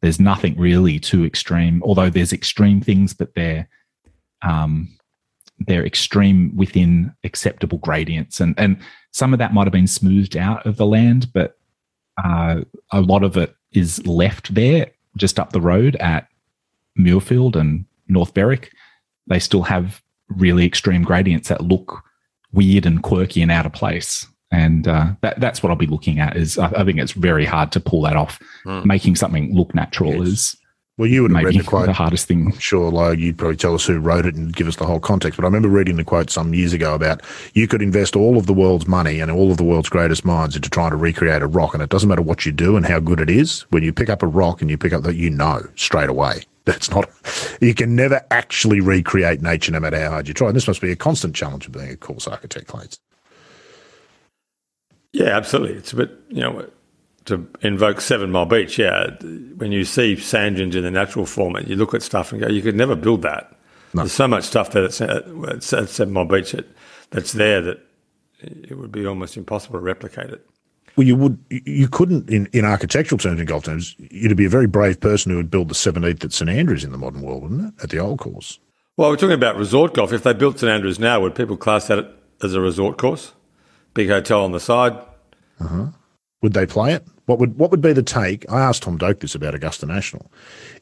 there's nothing really too extreme although there's extreme things but they're um they're extreme within acceptable gradients and and some of that might have been smoothed out of the land but Uh, a lot of it is left there, just up the road at Muirfield and North Berwick. They still have really extreme gradients that look weird and quirky and out of place. And uh, that, that's what I'll be looking at. Is I, I think it's very hard to pull that off. Mm. Making something look natural Yes. is Well, you would have read the quote. the hardest thing. I'm sure, like, you'd probably tell us who wrote it and give us the whole context. But I remember reading the quote some years ago about you could invest all of the world's money and all of the world's greatest minds into trying to recreate a rock, and it doesn't matter what you do and how good it is. When you pick up a rock and you pick up that, you know straight away. That's not. You can never actually recreate nature, no matter how hard you try. And this must be a constant challenge of being a course architect, Clates. Yeah, absolutely. It's a bit, you know, to invoke Seven Mile Beach. Yeah, when you see sand dunes in the natural format, you look at stuff and go, you could never build that. No. There's so much stuff that it's, uh, it's at Seven Mile Beach that, that's there that it would be almost impossible to replicate it. Well, you would, you couldn't, in, in architectural terms, in golf terms, you'd be a very brave person who would build the 17th at St Andrews in the modern world, wouldn't it? At the old course. Well, we're talking about resort golf. If they built St Andrews now, would people class that as a resort course? Big hotel on the side. Uh-huh. Would they play it? What would what would be the take? I asked Tom Doak this about Augusta National.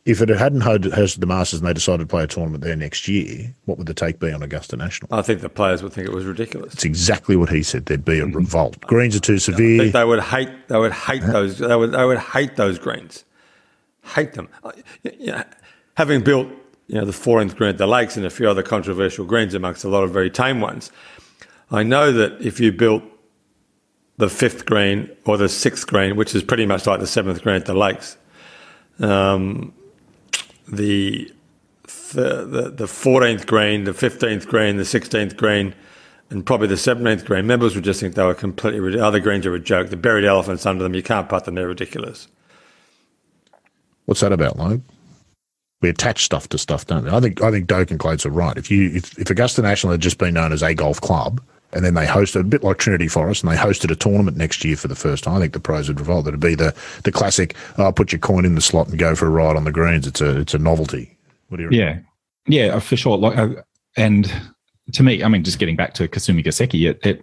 If it hadn't hosted hosted the Masters and they decided to play a tournament there next year, what would the take be on Augusta National? I think the players would think it was ridiculous. It's exactly what he said. There'd be a mm. revolt. Greens are too I severe. think they would hate. They would hate those. They would. They would hate those greens. Hate them. You know, having built, you know, the 14th green at the Lakes and a few other controversial greens amongst a lot of very tame ones, I know that if you built the fifth green or the sixth green, which is pretty much like the seventh green at the Lakes, um, the the the the 14th green, the 15th green, the 16th green, and probably the 17th green, members would just think they were completely. Other greens are a joke. The buried elephants under them, you can't putt them, they're ridiculous. What's that about, Logan? We attach stuff to stuff, don't we? I think I think Doak and Clates are right. If you if, if Augusta National had just been known as a golf club and then they hosted a bit like Trinity Forest and they hosted a tournament next year for the first time, I think the pros would revolt. It'd be the the classic oh, put your coin in the slot and go for a ride on the greens. It's a it's a novelty. What do you Yeah, yeah, uh, for sure. Like, uh, and to me, I mean, just getting back to Kasumigaseki, it, it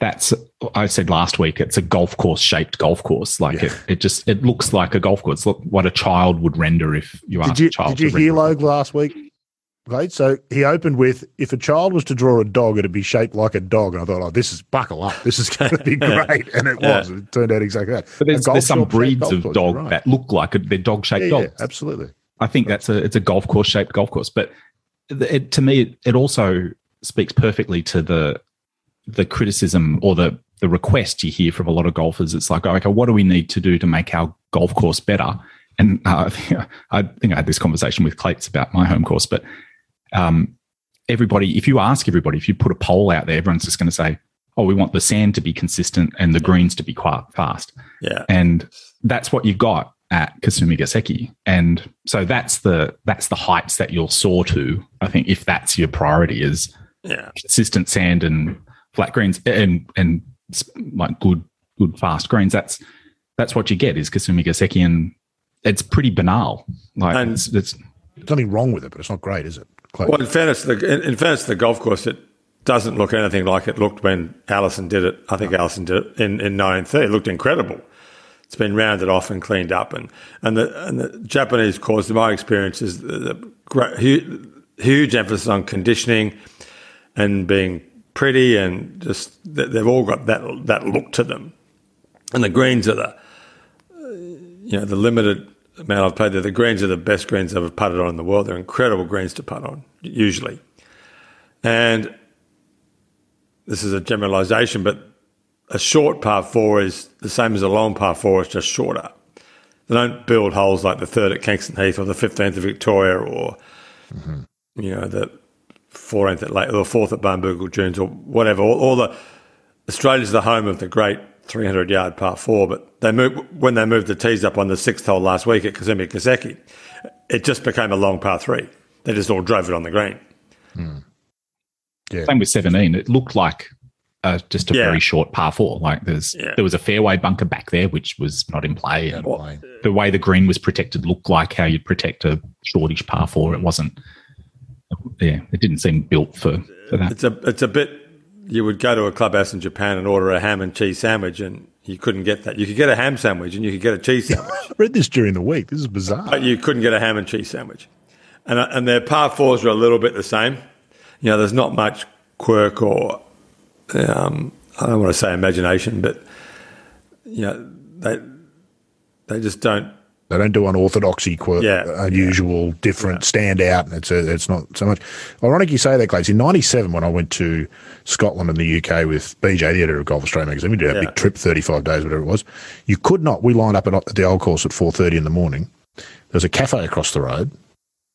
that's I said last week. It's a golf course shaped golf course. Like Yeah. it, it just it looks like a golf course. Look what a child would render if you asked Did you a child. did you hear. Logue last week? Right, so he opened with, "If a child was to draw a dog, it'd be shaped like a dog." And I thought, "Oh, this is buckle up. This is going to be great," and it Yeah. was. It turned out exactly that. But there's, there's some breeds of course, dog right. that look like a, they're dog shaped yeah, yeah, dogs. absolutely. I think that's a it's a golf course shaped golf course. But it, to me, it, it also speaks perfectly to the the criticism or the the request you hear from a lot of golfers. It's like, okay, what do we need to do to make our golf course better? And uh, I think I had this conversation with Clates about my home course, but um, everybody, if you ask everybody, if you put a poll out there, everyone's just going to say, "Oh, we want the sand to be consistent and the greens to be quite fast." Yeah. and that's what you got at Kasumigaseki. And so that's the that's the heights that you'll soar to. I think if that's your priority is Yeah. consistent sand and flat greens and and like good good fast greens. That's that's what you get is Kasumigaseki, and it's pretty banal. Like And- it's, it's There's nothing wrong with it, but it's not great, is it? Close. Well, in fairness, the, in, in fairness to the golf course, it doesn't look anything like it looked when Allison did it. I think Allison did it in, in 1930. It looked incredible. It's been rounded off and cleaned up. And, and, the, and the Japanese course, in my experience, is the, the great, huge, huge emphasis on conditioning and being pretty and just they- they've all got that that look to them. And the greens are the you know the limited amount I've played there. The greens are the best greens I've ever putted on in the world. They're incredible greens to putt on usually. And this is a generalisation, but a short par four is the same as a long par four. It's just shorter. They don't build holes like the third at Kingston Heath or the fifteenth at Victoria or you know the fourteenth at Lake or the fourth at Barnbougle Dunes or whatever. All, all the Australia's the home of the great 300 yard par four, but they moved, when they moved the tees up on the sixth hole last week at Kasumigaseki, it just became a long par three. They just all drove it on the green. same with seventeen. It looked like. Uh, just a Yeah. very short par four. Like there's Yeah. there was a fairway bunker back there which was not in play, and Don't the way the green was protected looked like how you'd protect a shortish par four. It wasn't. Yeah, it didn't seem built for, for that. It's a it's a bit. You would go to a clubhouse in Japan and order a ham and cheese sandwich, and You couldn't get that. You could get a ham sandwich and you could get a cheese sandwich. I read this during the week. This is bizarre. But you couldn't get a ham and cheese sandwich. And, uh, and their par fours are a little bit the same. You know, there's not much quirk or, um, I don't want to say imagination, but, you know, they, they just don't they don't do unorthodoxy, quirk, Yeah. unusual, different, stand out. It's a, it's not so much. Ironic you say that, Clay. In '97, when I went to Scotland and the UK with BJ, the editor of Golf Australia magazine, we did a Yeah. big trip, 35 days, whatever it was. You could not. We lined up at, the old course at 4:30 in the morning. There was a cafe across the road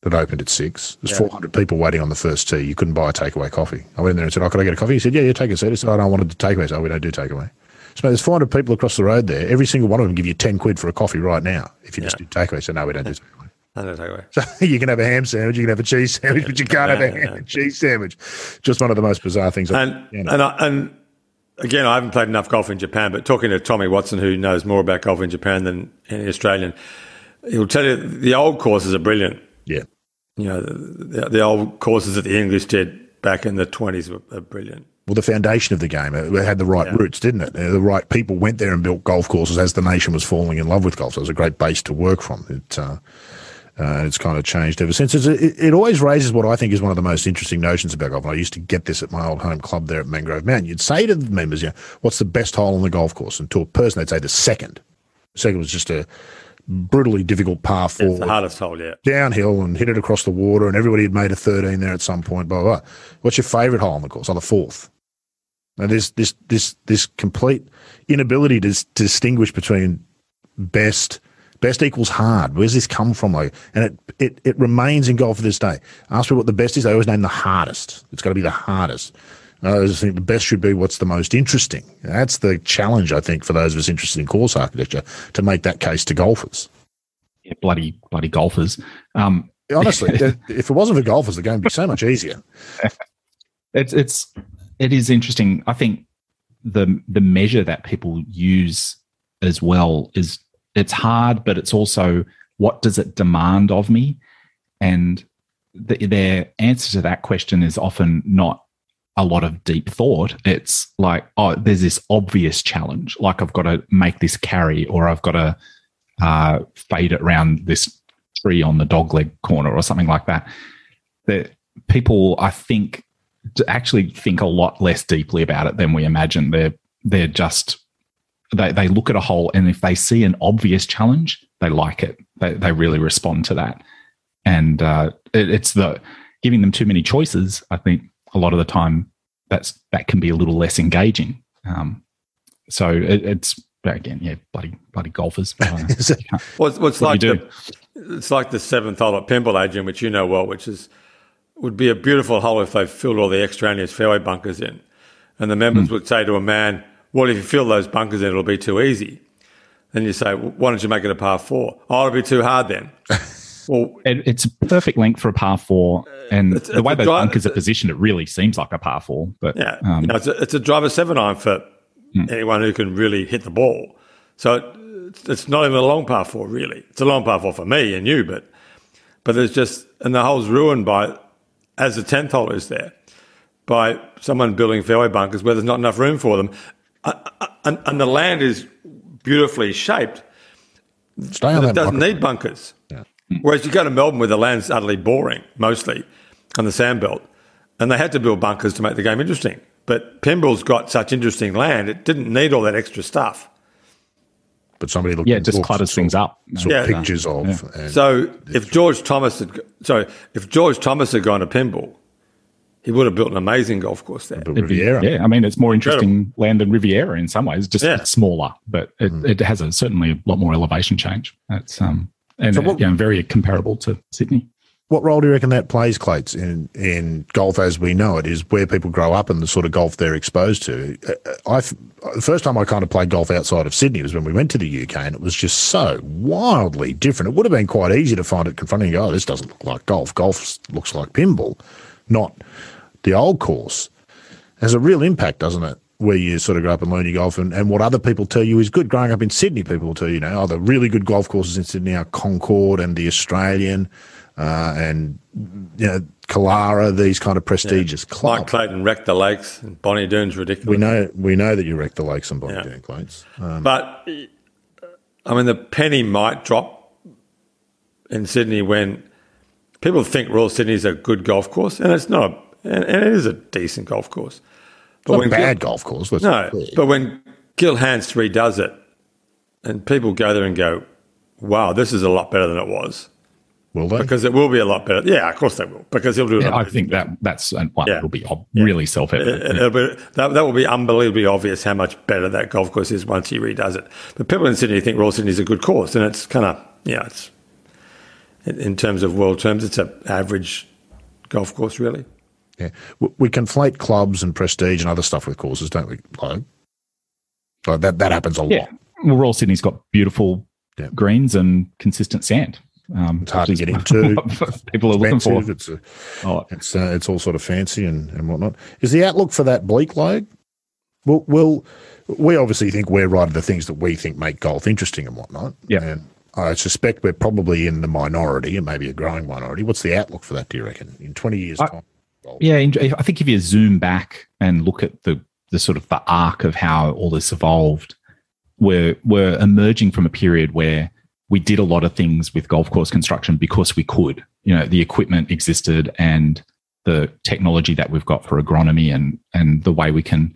that opened at six. There's Yeah. 400 people waiting on the first tee. You couldn't buy a takeaway coffee. I went in there and said, "Oh, could I get a coffee?" He said, "Yeah, yeah, take a seat." I said, oh, "I don't want to takeaway." So oh, we don't do takeaway. So there's 400 people across the road there. Every single one of them give you 10 quid for a coffee right now if you just do takeaway. So no, we don't do takeaway. I don't take away. So you can have a ham sandwich, you can have a cheese sandwich, but you can't have a ham and cheese sandwich. Just one of the most bizarre things. I've- And you know. and I, and again, I haven't played enough golf in Japan, but talking to Tommy Watson, who knows more about golf in Japan than any Australian, he'll tell you the old courses are brilliant. yeah. You know, the, the, old courses that the English did back in the twenties were, are brilliant. Well, the foundation of the game it had the right roots, didn't it? Uh, The right people went there and built golf courses as the nation was falling in love with golf. So it was a great base to work from. It, uh, uh, it's kind of changed ever since. It's, it, it always raises what I think is one of the most interesting notions about golf. And I used to get this at my old home club there at Mangrove Mountain. You'd say to the members, you know, what's the best hole on the golf course? And to a person, they'd say the second. The second was just a brutally difficult par four It's the hardest hole yet. downhill and hit it across the water, and everybody had made a 13 there at some point. Blah blah. blah. What's your favourite hole on the course? Oh, the fourth. Now there's this this this complete inability to, distinguish between best best equals hard. Where's this come from? Like, and it it it remains in golf to this day. Ask me what the best is. They always name the hardest. It's got to be the hardest. I just think the best should be what's the most interesting. That's the challenge, I think, for those of us interested in course architecture to make that case to golfers. Yeah, bloody bloody golfers. Um, Honestly, if it wasn't for golfers, the game would be so much easier. it's it's it is interesting. I think the the measure that people use as well is it's hard, but it's also what does it demand of me, and the, their answer to that question is often not a lot of deep thought. It's like, oh, there's this obvious challenge, like I've got to make this carry, or I've got to uh, fade it around this tree on the dogleg corner, or something like that. That people, I think, actually think a lot less deeply about it than we imagine. They're they're just they they look at a hole and if they see an obvious challenge, they like it. They they really respond to that, and uh, it, it's the giving them too many choices. I think a lot of the time that's that can be a little less engaging. Um, so it, it's but again, yeah, bloody bloody golfers. I don't know. Is it- You can't- Well, it's, well, it's What like the, it's like the seventh hole at Pymble, Adrian, which you know well, which is would be a beautiful hole if they filled all the extraneous fairway bunkers in, and the members Hmm. would say to a man, "Well, if you fill those bunkers in, it'll be too easy." Then you say, well, "Why don't you make it a par four? Oh, it'll be too hard then." well, it, it's a perfect length for a par four, and It's- the way it's those a dri- bunkers are positioned, it really seems like a par four. But Yeah, um, you know, it's, a, it's a driver seven iron for anyone who can really hit the ball. So it, it's not even a long par four, really. It's a long par four for me and you, but but there's just and the hole's ruined by as the tenth hole is there by someone building fairway bunkers where there's not enough room for them, Uh, uh, and, and the land is beautifully shaped. Stay on that. it doesn't need bunkers. Whereas you go to Melbourne where the land's utterly boring, mostly on the sandbelt, and they had to build bunkers to make the game interesting. But Pymble's got such interesting land, it didn't need all that extra stuff. But somebody looked yeah, at it just books clutters things up. Saw Yeah. pictures of. And So if George Thomas had, go- sorry, if George Thomas had gone to Pymbles, he would have built an amazing golf course there. the It'd be- Riviera. yeah, I mean, it's more interesting land than Riviera in some ways. Just Yeah. it's smaller, but it, it has a certainly a lot more elevation change. It's um and So what- uh, yeah, very comparable to Sydney. What role do you reckon that plays, Clates, in, in golf as we know it? Is where people grow up and the sort of golf they're exposed to. Uh, I the first time I kind of played golf outside of Sydney was when we went to the UK, and it was just so wildly different. It would have been quite easy to find it confronting. Oh, this doesn't look like golf. Golf looks like Pymble, not the old course. Has a real impact, doesn't it? Where you sort of grow up and learn your golf, and, and what other people tell you is good. Growing up in Sydney, people will tell you, you know, oh, the really good golf courses in Sydney are Concord and the Australian. Uh, and you know Killara, these kind of prestigious Mike clubs. Clayton wrecked the lakes, and Bonnie Doon's ridiculous. We know we know that you wrecked the lakes and Bonnie Yeah. Doon Clates. Um, But I mean, the penny might drop in Sydney when people think Royal Sydney is a good golf course, and it's not, and, and it is a decent golf course. But not a Gil- bad golf course. Let's no, be clear. but when Gil Hanse redoes it, and people go there and go, "Wow, this is a lot better than it was," will they? because it will be a lot better. Yeah, of course they will, because he'll do it. Yeah, I think that that's one Yeah. that'll be ob- really self-evident. It- it'll be, that, that will be unbelievably obvious how much better that golf course is once he redoes it. But people in Sydney think Royal Sydney is a good course, and it's kind of yeah, it's in, in terms of world terms, it's an average golf course, really. Yeah. We, we conflate clubs and prestige and other stuff with courses, don't we, Chloe? Like that that happens a Yeah. lot. Well, Royal Sydney's got beautiful Yeah. greens and consistent sand. Um, It's hard to get into. people are looking for. It's a, Oh, it's uh, it's all sort of fancy and, and whatnot. Is the outlook for that bleak, Logue? Well, well, we obviously think we're right of the things that we think make golf interesting and whatnot. Yeah. And I suspect we're probably in the minority and maybe a growing minority. What's the outlook for that, do you reckon, in 20 years' I- time? golf? Yeah, I think if you zoom back and look at the the sort of the arc of how all this evolved, we're we're emerging from a period where we did a lot of things with golf course construction because we could. You know, the equipment existed and the technology that we've got for agronomy and and the way we can,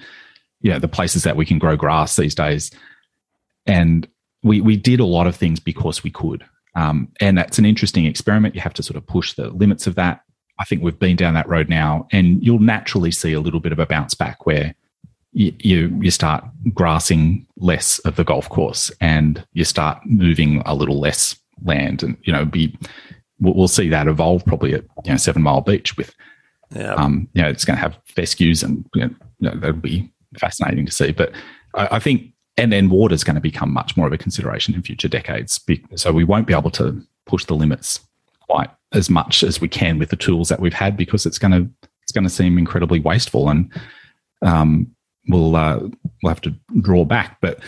know, the places that we can grow grass these days, and we we did a lot of things because we could. Um, and that's an interesting experiment. You have to sort of push the limits of that. I think we've been down that road now, and you'll naturally see a little bit of a bounce back where you you, start grassing less of the golf course, and you start moving a little less land, and you know, be we'll, we'll see that evolve probably at you know Seven Mile Beach with Yeah, um, you know, it's going to have fescues and you know, that'll be fascinating to see. But I, I think, and then water is going to become much more of a consideration in future decades. So we won't be able to push the limits quite as much as we can with the tools that we've had because it's going to it's going to seem incredibly wasteful and um, we'll uh, we'll have to draw back. But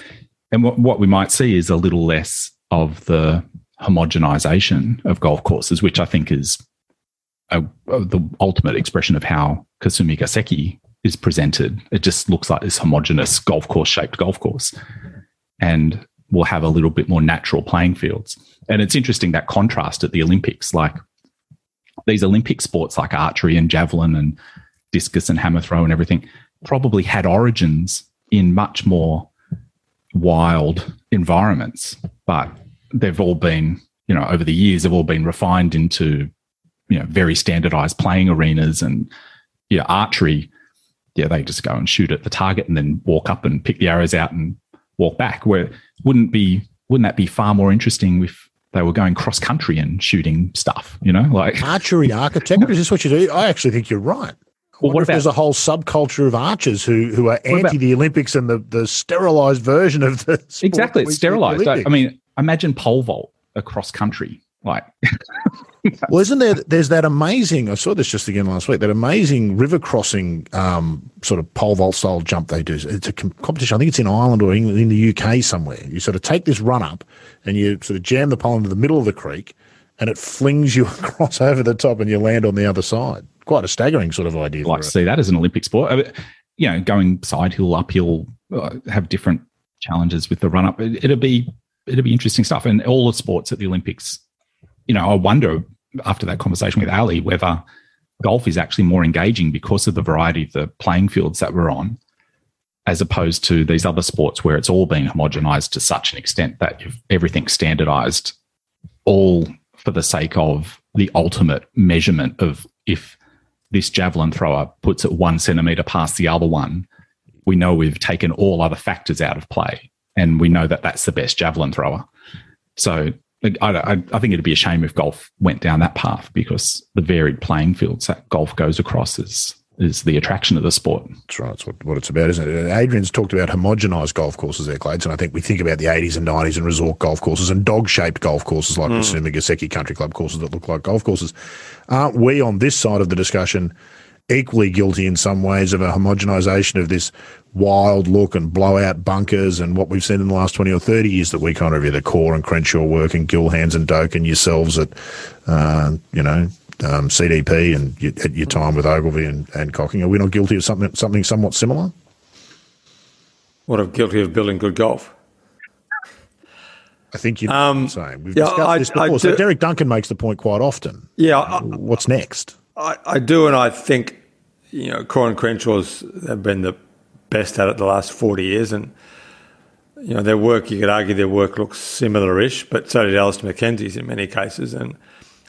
and what what we might see is a little less of the homogenization of golf courses, which I think is a, a- the ultimate expression of how Kasumigaseki is presented. It just looks like this homogenous golf course shaped golf course. And we'll have a little bit more natural playing fields. And it's interesting that contrast at the Olympics, like these Olympic sports like archery and javelin and discus and hammer throw and everything, probably had origins in much more wild environments. But they've all been, you know, over the years, they've all been refined into you know very standardized playing arenas and yeah archery yeah they just go and shoot at the target and then walk up and pick the arrows out and walk back where wouldn't be wouldn't that be far more interesting if they were going cross country and shooting stuff you know like Archery architecture, is this what you do? I actually think you're right. Well, what if there's a whole subculture of archers who, who are What about- anti the Olympics and the, the sterilized version of the exactly it's see at the sterilized I, I mean imagine pole vault across country like Well, isn't there? There's that amazing. I saw this just again last week. That amazing river crossing um, sort of pole vault style jump they do. It's a com- competition. I think it's in Ireland or England, in the UK somewhere. You sort of take this run up and you sort of jam the pole into the middle of the creek, and it flings you across over the top, and you land on the other side. Quite a staggering sort of idea. I'd like to it. see that as an Olympic sport. I mean, you know, going side hill, uphill, uh, have different challenges with the run up. It, it'll be it'll be interesting stuff. And all the sports at the Olympics, you know, I wonder after that conversation with Ali whether golf is actually more engaging because of the variety of the playing fields that we're on, as opposed to these other sports where it's all been homogenized to such an extent that you've, everything's standardized, all for the sake of the ultimate measurement of if this javelin thrower puts it one centimeter past the other one, we know we've taken all other factors out of play, and we know that that's the best javelin thrower. So I, I, I think it'd be a shame if golf went down that path because the varied playing fields that golf goes across is is the attraction of the sport. That's right. That's what, what it's about, isn't it? Adrian's talked about homogenised golf courses there, Clades, and I think we think about the 80s and 90s and resort golf courses and dog-shaped golf courses like the Kasumigaseki Country Club courses that look like golf courses. Aren't we on this side of the discussion equally guilty in some ways of a homogenisation of this wild look and blowout bunkers and what we've seen in the last 20 or 30 years that we kind of view the Coore and Crenshaw work and Gil, Hanse and Doak and yourselves at, uh, you know, um, CDP and you, at your time with Ogilvy and, and Cocking. Are we not guilty of something something somewhat similar? What of guilty of building good golf? I think you're um, saying. We've yeah, discussed I, this before. Do, so Derek Duncan makes the point quite often. Yeah. I, What's next? I, I do, and I think, you know, Coore and Crenshaw's have been the best at it the last 40 years. And, you know, their work, you could argue their work looks similar ish, but so did Alister MacKenzie's in many cases. And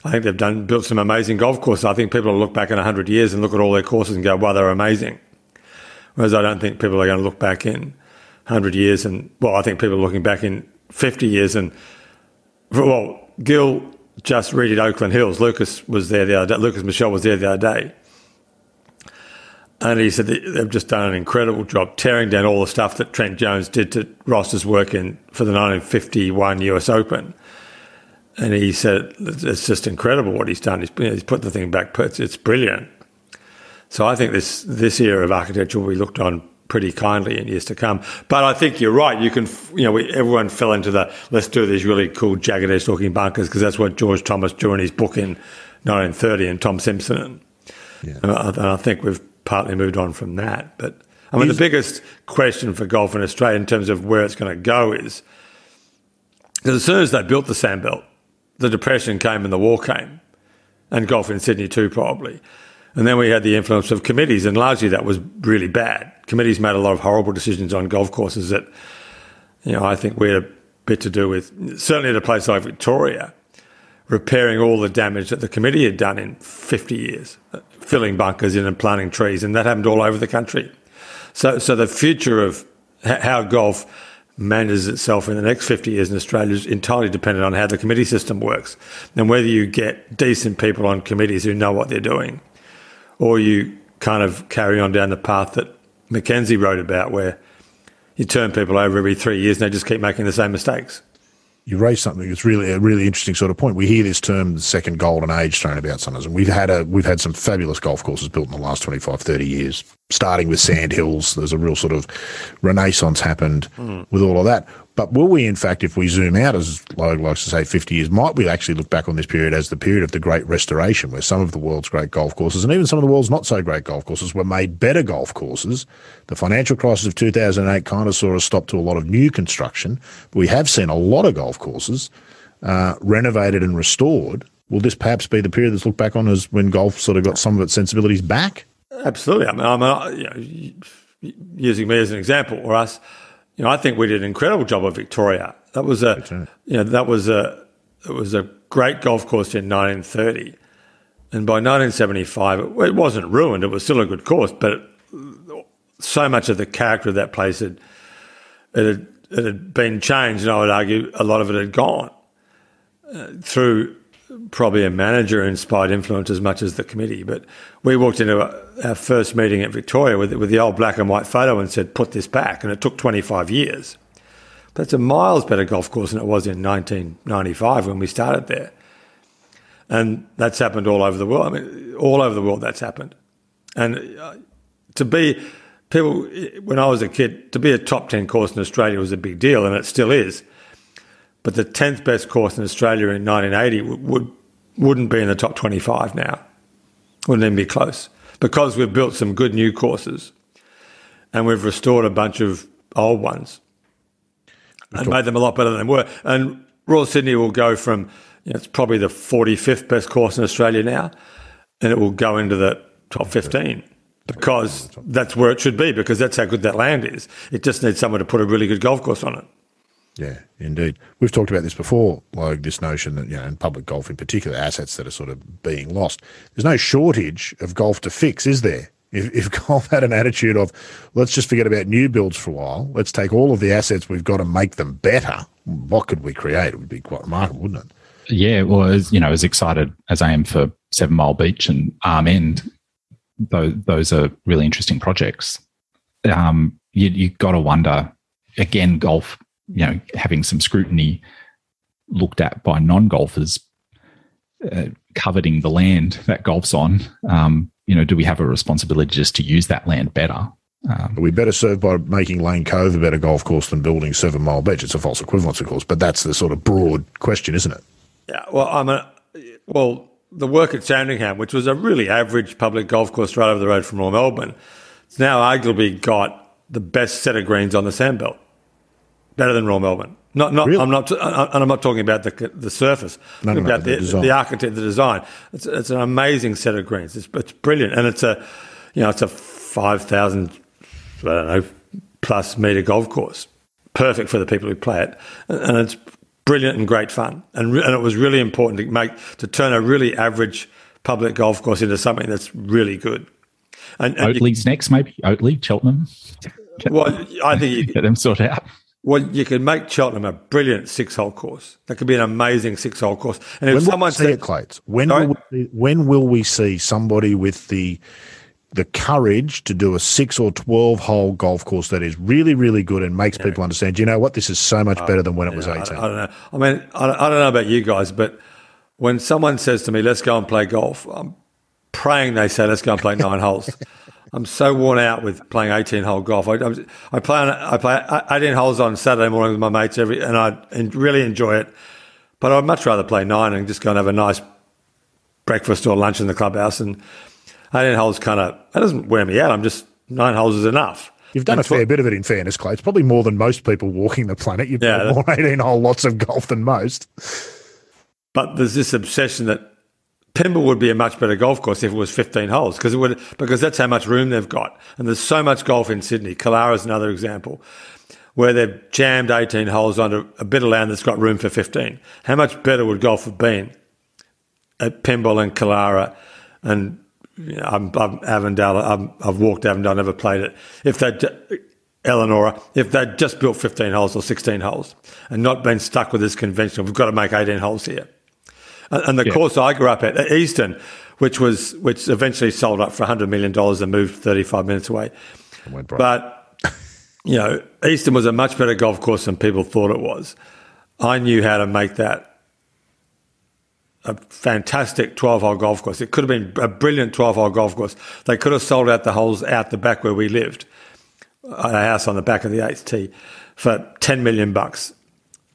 I think they've done built some amazing golf courses. I think people will look back in 100 years and look at all their courses and go, wow, they're amazing. Whereas I don't think people are going to look back in 100 years and, well, I think people are looking back in 50 years. And, well, Gil just redid Oakland Hills. Lucas was there the other day. Lucas Michelle was there the other day. And he said they've just done an incredible job tearing down all the stuff that Trent Jones did to Ross's work in for the 1951 US Open. And he said it's just incredible what he's done. He's, he's put the thing back. It's, it's brilliant. So I think this this era of architecture will be looked on pretty kindly in years to come. But I think you're right. You can, you know, we, everyone fell into the let's do these really cool jagged edge looking bunkers because that's what George Thomas drew in his book in 1930 and Tom Simpson. Yeah. And, I, and I think we've partly moved on from that. But I mean, the biggest question for golf in Australia in terms of where it's going to go is because as soon as they built the sandbelt, the depression came and the war came, and golf in Sydney too, probably. And then we had the influence of committees, and largely that was really bad. Committees made a lot of horrible decisions on golf courses that, you know, I think we had a bit to do with, certainly at a place like Victoria, repairing all the damage that the committee had done in 50 years, filling bunkers in and planting trees, and that happened all over the country. So, so the future of how golf manages itself in the next 50 years in Australia is entirely dependent on how the committee system works and whether you get decent people on committees who know what they're doing or you kind of carry on down the path that Mackenzie wrote about, where you turn people over every three years and they just keep making the same mistakes. You raise something that's really a really interesting sort of point. We hear this term the second golden age thrown about sometimes, and we've had a we've had some fabulous golf courses built in the last 25, 30 years, starting with Sand Hills. There's a real sort of renaissance happened mm. with all of that. But will we, in fact, if we zoom out, as Logue likes to say, 50 years, might we actually look back on this period as the period of the Great Restoration, where some of the world's great golf courses and even some of the world's not so great golf courses were made better golf courses? The financial crisis of 2008 kind of saw a stop to a lot of new construction. But we have seen a lot of golf courses uh, renovated and restored. Will this perhaps be the period that's looked back on as when golf sort of got some of its sensibilities back? Absolutely. I mean, I'm you know, using me as an example, or us you know, I think we did an incredible job of Victoria. That was a, you know, that was a, it was a great golf course in 1930, and by 1975, it, it wasn't ruined. It was still a good course, but it, so much of the character of that place had, it had, it had been changed, and I would argue a lot of it had gone uh, through probably a manager inspired influence as much as the committee. But we walked into our first meeting at Victoria with, with the old black and white photo and said, put this back. And it took 25 years. But it's a miles better golf course than it was in 1995 when we started there. And that's happened all over the world. I mean, all over the world that's happened. And uh, to be, people, when I was a kid, to be a top 10 course in Australia was a big deal, and it still is. But the 10th best course in Australia in 1980 would, wouldn't be in the top 25 now. Wouldn't even be close. Because we've built some good new courses and we've restored a bunch of old ones and made them a lot better than they were. And Royal Sydney will go from, you know, it's probably the 45th best course in Australia now, and it will go into the top 15 because that's where it should be because that's how good that land is. It just needs someone to put a really good golf course on it. Yeah, indeed. We've talked about this before, like this notion that, you know, in public golf in particular, assets that are sort of being lost. There's no shortage of golf to fix, is there? If, if golf had an attitude of, let's just forget about new builds for a while, let's take all of the assets we've got and make them better, what could we create? It would be quite remarkable, wouldn't it? Yeah, well, as, you know, as excited as I am for Seven Mile Beach and Arm End, those, those are really interesting projects. Um, you, you've got to wonder, again, golf you know, having some scrutiny looked at by non golfers, uh, coveting the land that golf's on. Um, you know, do we have a responsibility just to use that land better? Um, we better serve by making Lane Cove a better golf course than building Seven Mile Beach. It's a false equivalence, of course, but that's the sort of broad question, isn't it? Yeah. Well, I'm a, well, the work at Sandringham, which was a really average public golf course right over the road from Royal Melbourne, it's now arguably got the best set of greens on the sandbelt, better than Royal Melbourne. Not, not. Really? I'm not, uh, uh, and I'm not talking about the the surface. No, no, about no, the, the, the, architect, the design. It's, it's an amazing set of greens. It's, it's brilliant, and it's a, you know, it's a five thousand, I don't know, plus meter golf course, perfect for the people who play it, and it's brilliant and great fun. And, re- and it was really important to make to turn a really average public golf course into something that's really good. And, and Oatley's you, next, maybe Oatley, Cheltenham. Well, I think you, get them sorted out. Well, you could make Cheltenham a brilliant six-hole course. That could be an amazing six-hole course. And if when someone will we see it, Clates? When will we, when will we see somebody with the the courage to do a six or twelve hole golf course that is really, really good and makes yeah. people understand? You know what? This is so much uh, better than when it was eighteen. I, I, don't know. I mean, I, I don't know about you guys, but when someone says to me, "Let's go and play golf," I'm praying they say, "Let's go and play nine holes." I'm so worn out with playing 18 hole golf. I, I play on, I play 18 holes on Saturday morning with my mates every, and I really enjoy it. But I'd much rather play nine and just go and have a nice breakfast or lunch in the clubhouse. And 18 holes kind of that doesn't wear me out. I'm just nine holes is enough. You've done and a fair tw- bit of it in fairness, Clay. It's probably more than most people walking the planet. You've yeah, played more 18 hole lots of golf than most. But there's this obsession that Pymble would be a much better golf course if it was 15 holes because it would because that's how much room they've got. And there's so much golf in Sydney. Killara is another example where they've jammed 18 holes onto a bit of land that's got room for 15. How much better would golf have been at Pymble and Killara and you know, I'm, I'm Avondale. I'm, I've walked Avondale, never played it. If they Elanora, if they'd just built 15 holes or 16 holes and not been stuck with this convention, we've got to make 18 holes here and the yeah. course I grew up at, Eastern, which was which eventually sold up for hundred million dollars and moved thirty five minutes away. But you know, Easton was a much better golf course than people thought it was. I knew how to make that a fantastic 12 hole golf course. It could have been a brilliant 12 hole golf course. They could have sold out the holes out the back where we lived, uh, a house on the back of the eighth tee, for 10 million bucks.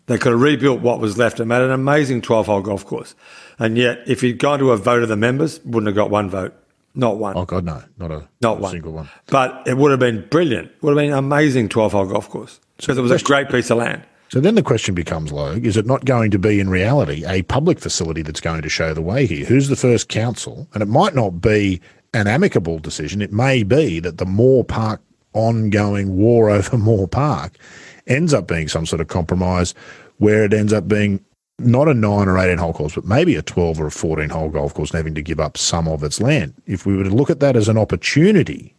They could have rebuilt what was left and made an amazing 12 hole golf course. And yet, if you'd gone to a vote of the members, wouldn't have got one vote. Not one. Oh, God, no. Not a, not, one. single one. But it would have been brilliant. It would have been an amazing 12 hole golf course because it was a great piece of land. So then the question becomes, Logue, is it not going to be in reality a public facility that's going to show the way here? Who's the first council? And it might not be an amicable decision. It may be that the Moore Park ongoing war over Moore Park ends up being some sort of compromise where it ends up being not a nine or 18 hole course, but maybe a 12 or a 14 hole golf course and having to give up some of its land. If we were to look at that as an opportunity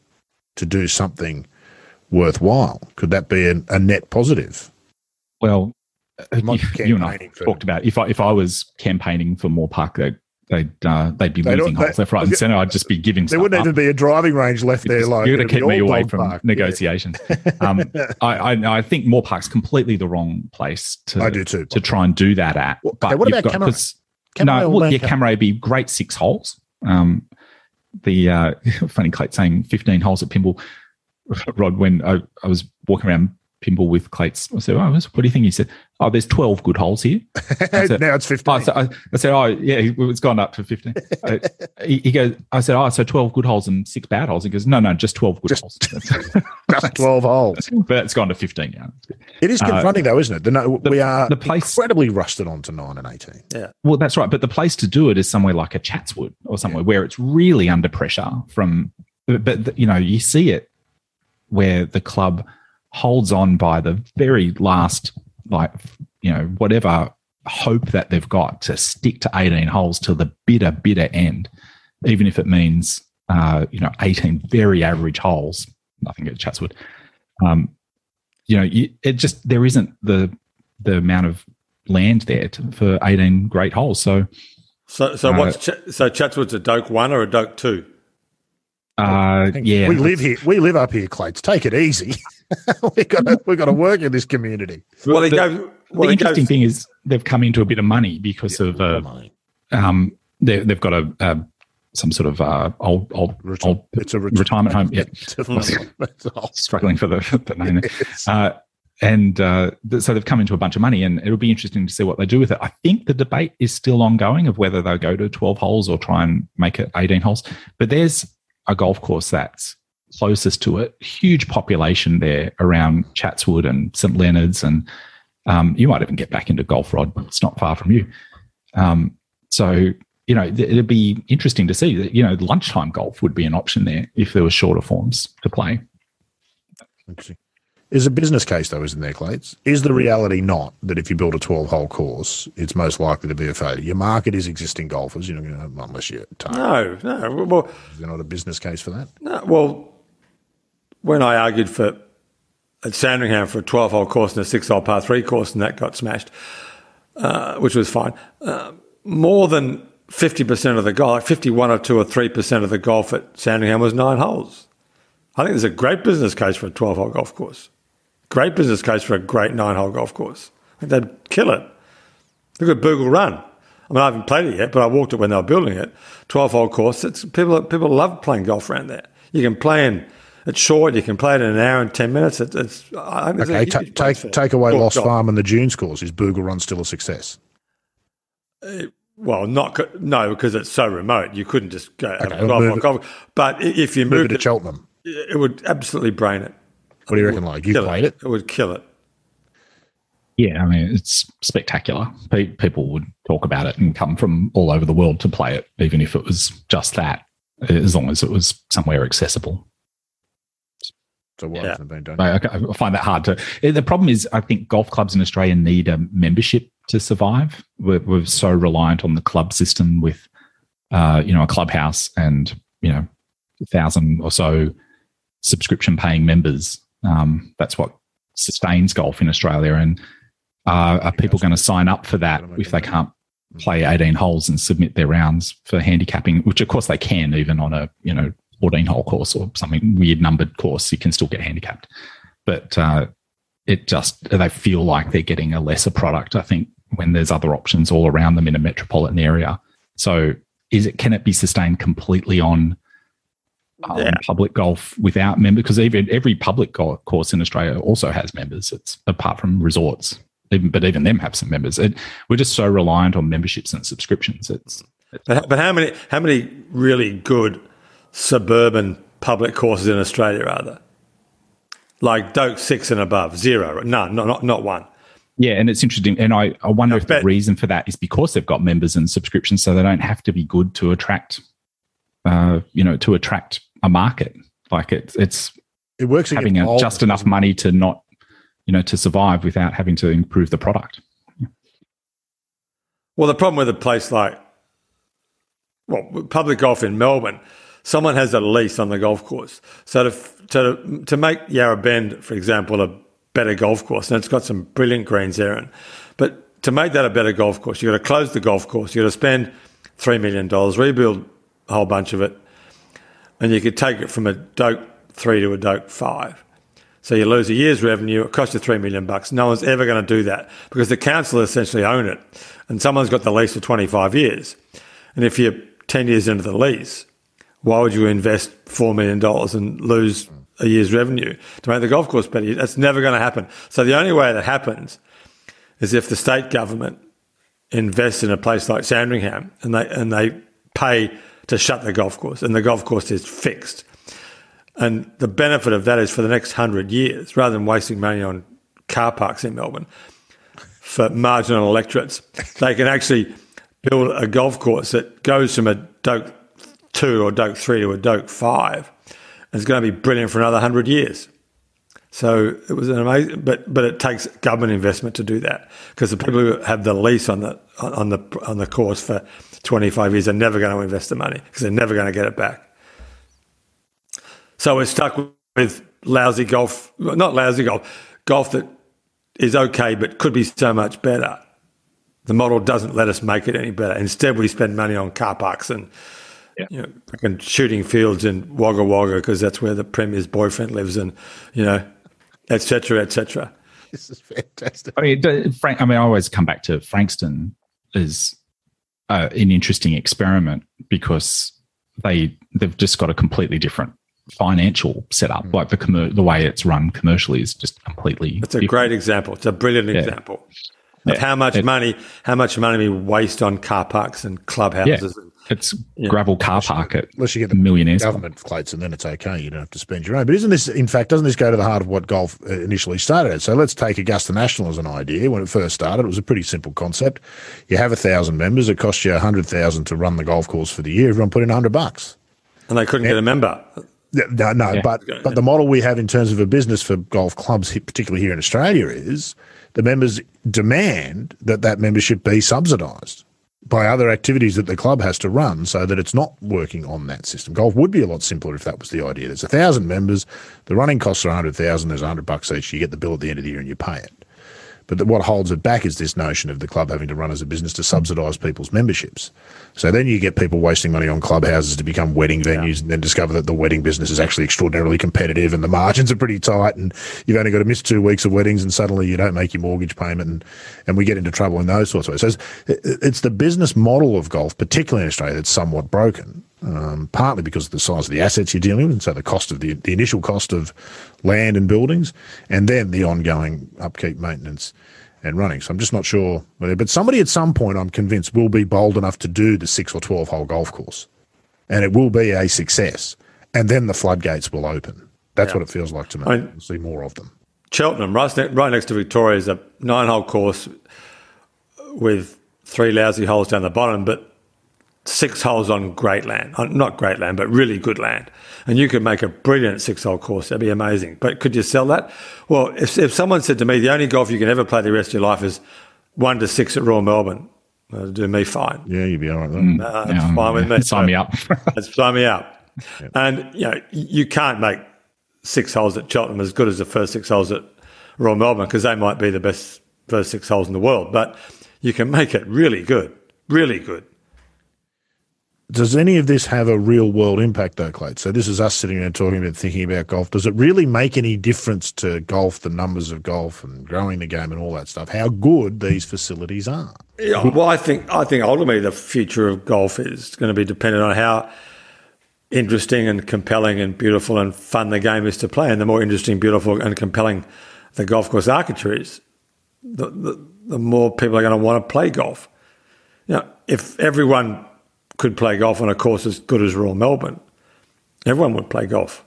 to do something worthwhile, could that be a, a net positive? Well, you, you, and I talked about if I if I was campaigning for Moore Park, they'd uh, they'd be they losing holes left, right, and centre. I'd just be giving. There wouldn't up. even be a driving range left there. Like you're going to keep me away from park. negotiations. Yeah. um, I, I, I think Moore Park's completely the wrong place to I do too, to try and do that at. Well, but what about got, Cammeray? no, well, yeah, Cammeray would be great six holes. Um, the uh, funny Clate saying 15 holes at Pymble. Rod, when I, I was walking around Pymble with Clates. I said, "Oh, what do you think?" He said, "Oh, there's 12 good holes here." Said, now it's 15. I, said, I, I said, "Oh, yeah, it's gone up to 15." uh, he, he, goes, "I said, oh, so 12 good holes and six bad holes." He goes, "No, no, just 12 good just, holes. just 12 holes." But it's gone to 15 now. It is confronting, uh, though, isn't it? The, the, we are the place, incredibly rusted on to nine and 18. Yeah. Well, that's right. But the place to do it is somewhere like a Chatswood or somewhere yeah. where it's really under pressure from. But, but you know, you see it where the club holds on by the very last, like, you know, whatever hope that they've got to stick to 18 holes till the bitter, bitter end, even if it means, uh, you know, 18 very average holes, nothing at Chatswood. Um, you know, you, it just, there isn't the, the amount of land there to, for 18 great holes. So, so, so uh, what's, Ch- so Chatswood's a Doak one or a Doak two? Uh, yeah, we live here. We live up here, Clates. Take it easy. we got to we got to work in this community. Well, the, go, well, the interesting goes, thing is they've come into a bit of money because yeah, of uh, um, they, have got a, a, some sort of uh, old old, Reti- old it's a ret- retirement home. Yeah, struggling for the, the name. Uh, and uh, th- so they've come into a bunch of money, and it'll be interesting to see what they do with it. I think the debate is still ongoing of whether they'll go to 12 holes or try and make it 18 holes. But there's a golf course that's closest to it, huge population there around Chatswood and St Leonard's, and um, you might even get back into golf rod. It's not far from you. Um, so you know, th- it'd be interesting to see that, you know, lunchtime golf would be an option there if there were shorter forms to play. Interesting. Is a business case though, isn't there, Clates? Is the reality not that if you build a twelve-hole course, it's most likely to be a failure? Your market is existing golfers, you know, unless you're no, no. Well, is there not a business case for that? no, well, when I argued for at Sandringham for a 12 hole course and a six hole par three course, and that got smashed, uh, which was fine. Uh, more than 50% of the golf, like 51 or 2 or 3% of the golf at Sandringham was nine holes. I think there's a great business case for a 12 hole golf course. Great business case for a great nine hole golf course. I think they'd kill it. Look at Bougle Run. I mean, I haven't played it yet, but I walked it when they were building it. 12 hole course. It's, people, people love playing golf around there. You can play in, it's short, you can play it in an hour and 10 minutes. It, it's, I think it's a Okay, ta take take away golf Lost golf. Farm and the Dunes course. Is Bougle Run still a success? Uh, well, not no, because it's so remote. You couldn't just go have Okay, a well, golf, golf. But if you Move it moved to it, Cheltenham. it would absolutely brain it. What do you reckon? Like you Kill played it? It would kill it. Yeah, I mean, it's spectacular. Pe- people would talk about it and come from all over the world to play it, even if it was just that, as long as it was somewhere accessible. So why Yeah. hasn't it been done? I, I find that hard to. eh, The problem is, I think golf clubs in Australia need a membership to survive. We're, we're so reliant on the club system with, uh, you know, a clubhouse and you know, a thousand or so subscription paying members. Um, that's what sustains golf in Australia. And uh, are people going to sign up for that if they can't play 18 holes and submit their rounds for handicapping, which of course they can, even on a you know 14 hole course or something weird numbered course, you can still get handicapped. But uh, it just they feel like they're getting a lesser product. I think when there's other options all around them in a metropolitan area. So is it can it be sustained completely on um, Yeah. public golf without members? Because even every public golf course in Australia also has members. It's apart from resorts, even but even them have some members. It, we're just so reliant on memberships and subscriptions. It's But, but how many how many really good suburban public courses in Australia are there? Like Doak six and above, zero, none, not not, not one. Yeah, and it's interesting. And I, I wonder I if bet- the reason for that is because they've got members and subscriptions, so they don't have to be good to attract, uh, you know, to attract a market. Like it's it's It works having a, boldness, just enough money to not, you know, to survive without having to improve the product. Well, the problem with a place like, well, public golf in Melbourne, someone has a lease on the golf course. So to, to, to make Yarra Bend, for example, a better golf course, and it's got some brilliant greens there, but to make that a better golf course, you've got to close the golf course, you've got to spend $3 million, rebuild a whole bunch of it, and you could take it from a Doak 3 to a Doak 5. So you lose a year's revenue. It costs you three million bucks. No one's ever going to do that because the council essentially own it, and someone's got the lease for twenty five years. And if you're ten years into the lease, why would you invest four million dollars and lose a year's revenue to make the golf course better? That's never going to happen. So the only way that happens is if the state government invests in a place like Sandringham and they and they pay to shut the golf course, and the golf course is fixed. And the benefit of that is for the next hundred years, rather than wasting money on car parks in Melbourne for marginal electorates, they can actually build a golf course that goes from a Doak 2 or Doak 3 to a Doak 5. And it's going to be brilliant for another hundred years. So it was an amazing, but but it takes government investment to do that because the people who have the lease on the on the on the course for 25 years are never going to invest the money because they're never going to get it back. So we're stuck with lousy golf, not lousy golf, golf that is okay but could be so much better. The model doesn't let us make it any better. Instead, we spend money on car parks and Yeah. you know, fucking shooting fields in Wagga Wagga because that's where the premier's boyfriend lives, and you know, etc. cetera, et cetera. This is fantastic. I mean, Frank. I mean, I always come back to Frankston is uh, an interesting experiment because they they've just got a completely different financial setup. Mm. Like the commer- the way it's run commercially is just completely. It's a different. great example. It's a brilliant yeah. example of yeah. how much it, money how much money we waste on car parks and clubhouses. Yeah. It's yeah. gravel car park at unless you get the millionaires government plates, and then it's okay. You don't have to spend your own. But isn't this, in fact, doesn't this go to the heart of what golf uh, initially started at? So let's take Augusta National as an idea. When it first started, it was a pretty simple concept. You have a thousand members. It costs you a hundred thousand to run the golf course for the year. Everyone put in a hundred bucks, and they couldn't and, get a member. No, no, yeah. but but the model we have in terms of a business for golf clubs, particularly here in Australia, is the members demand that that membership be subsidised by other activities that the club has to run so that it's not working on that system. Golf would be a lot simpler if that was the idea. There's a thousand members, the running costs are a hundred thousand, there's a hundred bucks each, you get the bill at the end of the year and you pay it. But the, what holds it back is this notion of the club having to run as a business to subsidise people's memberships. So then you get people wasting money on clubhouses to become wedding venues yeah. and then discover that the wedding business is actually extraordinarily competitive and the margins are pretty tight and you've only got to miss two weeks of weddings and suddenly you don't make your mortgage payment and, and we get into trouble in those sorts of ways. So it's, it's the business model of golf, particularly in Australia, that's somewhat broken. Um, partly because of the size of the assets you're dealing with, and so the cost of the, the initial cost of land and buildings, and then the ongoing upkeep, maintenance, and running. So I'm just not sure but somebody at some point, I'm convinced, will be bold enough to do the six or 12 hole golf course. And it will be a success. And then the floodgates will open. That's yeah. what it feels like to me. I we'll see more of them. Cheltenham, right, right next to Victoria, is a nine hole course with three lousy holes down the bottom, but six holes on great land. Uh, not great land, but really good land. And you could make a brilliant six hole course. That'd be amazing. But could you sell that? Well, if, if someone said to me, the only golf you can ever play the rest of your life is one to six at Royal Melbourne, that'd do me fine. Yeah, you'd be all right then. Uh, that's yeah, fine with me. Sign me up. that's sign me up. Yep. And, you know, you can't make six holes at Cheltenham as good as the first six holes at Royal Melbourne because they might be the best first six holes in the world. But you can make it really good, really good. Does any of this have a real world impact, though, Clay? So this is us sitting there talking about thinking about golf. Does it really make any difference to golf, the numbers of golf, and growing the game, and all that stuff? How good these facilities are? Yeah, well, I think I think ultimately the future of golf is going to be dependent on how interesting and compelling and beautiful and fun the game is to play. And the more interesting, beautiful, and compelling the golf course architecture is, the, the, the more people are going to want to play golf. You know, if everyone could play golf on a course as good as Royal Melbourne, everyone would play golf.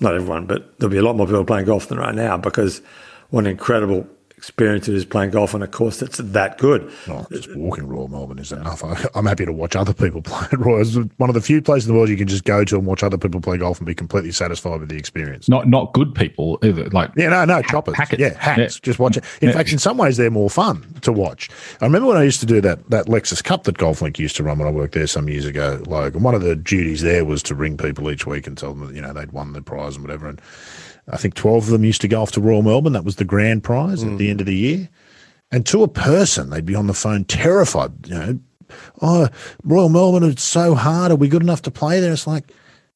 Not everyone, but there'll be a lot more people playing golf than right now because what an incredible experience it is playing golf on a course that's that good. Oh, just walking Royal Melbourne is enough. I, am happy to watch other people play at Royal. It's one of the few places in the world you can just go to and watch other people play golf and be completely satisfied with the experience. Not not good people either. Like yeah, no, no, choppers. Hackers. Yeah, hacks. Yeah. Just watch it. In yeah. fact, in some ways, they're more fun to watch. I remember when I used to do that that Lexus Cup that GolfLink used to run when I worked there some years ago. Like, and one of the duties there was to ring people each week and tell them that you know they'd won the prize and whatever. And I think 12 of them used to go off to Royal Melbourne. That was the grand prize mm. at the end of the year. And to a person, they'd be on the phone terrified, you know, oh, Royal Melbourne, it's so hard. Are we good enough to play there? It's like,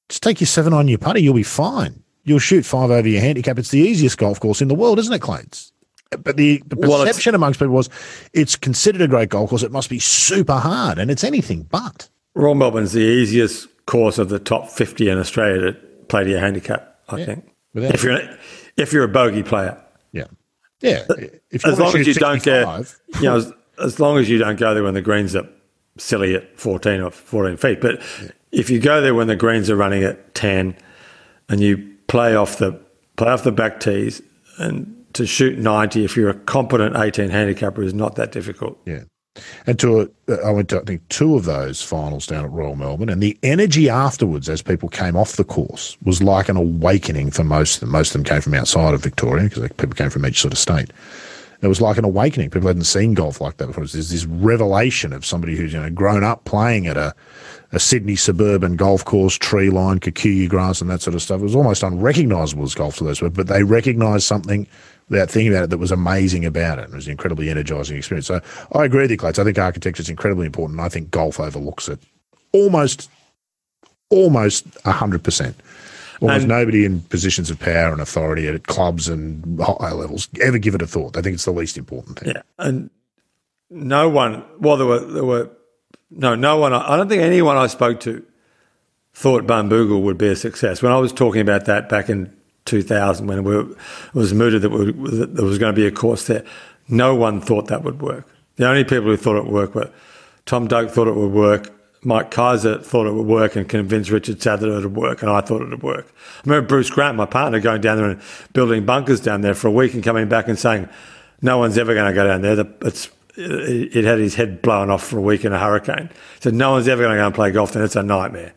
just take your seven on your putter. You'll be fine. You'll shoot five over your handicap. It's the easiest golf course in the world, isn't it, Clates? But the, the perception well, amongst people was it's considered a great golf course. It must be super hard, and it's anything but. Royal Melbourne's the easiest course of the top 50 in Australia to play to your handicap, I yeah. think. Without if you're if you're a bogey player, yeah, yeah. If as long as you don't get, you know, as, as, long as you don't go there when the greens are silly at fourteen or fourteen feet. But yeah. if you go there when the greens are running at ten, and you play off the play off the back tees and to shoot ninety, if you're a competent eighteen handicapper, is not that difficult. Yeah. And to a, I went to I think two of those finals down at Royal Melbourne, and the energy afterwards, as people came off the course, was like an awakening for most of them. Most of them came from outside of Victoria because people came from each sort of state. It was like an awakening. People hadn't seen golf like that before. There's this revelation of somebody who's you know grown up playing at a, a Sydney suburban golf course, tree line, kikuyu grass, and that sort of stuff. It was almost unrecognisable as golf to those people, but they recognised something without thinking about it that was amazing about it. It was an incredibly energizing experience. So I agree with you, Clates. I think architecture is incredibly important. I think golf overlooks it almost, almost hundred percent. Almost and, nobody in positions of power and authority at clubs and high levels ever give it a thought. They think it's the least important thing. Yeah, and no one. Well, there were there were no no one. I don't think anyone I spoke to thought Barnbougle would be a success. When I was talking about that back in 2000, when we it was mooted that, we, that there was going to be a course there, no one thought that would work. The only people who thought it would work were Tom Doak thought it would work, Mike Keiser thought it would work and convinced Richard Sattler it would work, and I thought it would work. I remember Bruce Grant, my partner, going down there and building bunkers down there for a week and coming back and saying, no one's ever going to go down there. It's, it had his head blown off for a week in a hurricane. Said, no one's ever going to go and play golf there. It's a nightmare.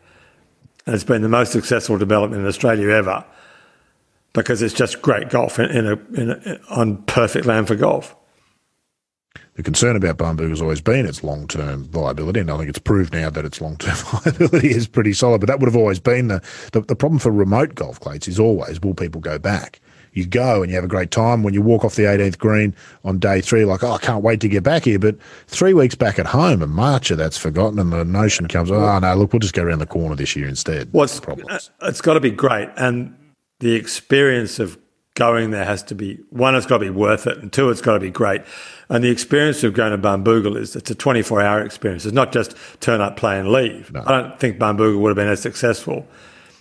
And it's been the most successful development in Australia ever because it's just great golf in, in a, in a, on perfect land for golf. The concern about Barnbougle has always been its long term viability, and I think it's proved now that its long term viability is pretty solid. But that would have always been the, the, the problem for remote golf clates is always will people go back? You go and you have a great time. When you walk off the 18th green on day three, like, oh, I can't wait to get back here. But three weeks back at home in March, that's forgotten, and the notion comes, oh, no, look, we'll just go around the corner this year instead. What's problems? It's uh, got to be great. And the experience of going there has to be one, it's got to be worth it, and two, it's got to be great. And the experience of going to Barnbougle is it's a 24 hour experience. It's not just turn up, play, and leave. No. I don't think Barnbougle would have been as successful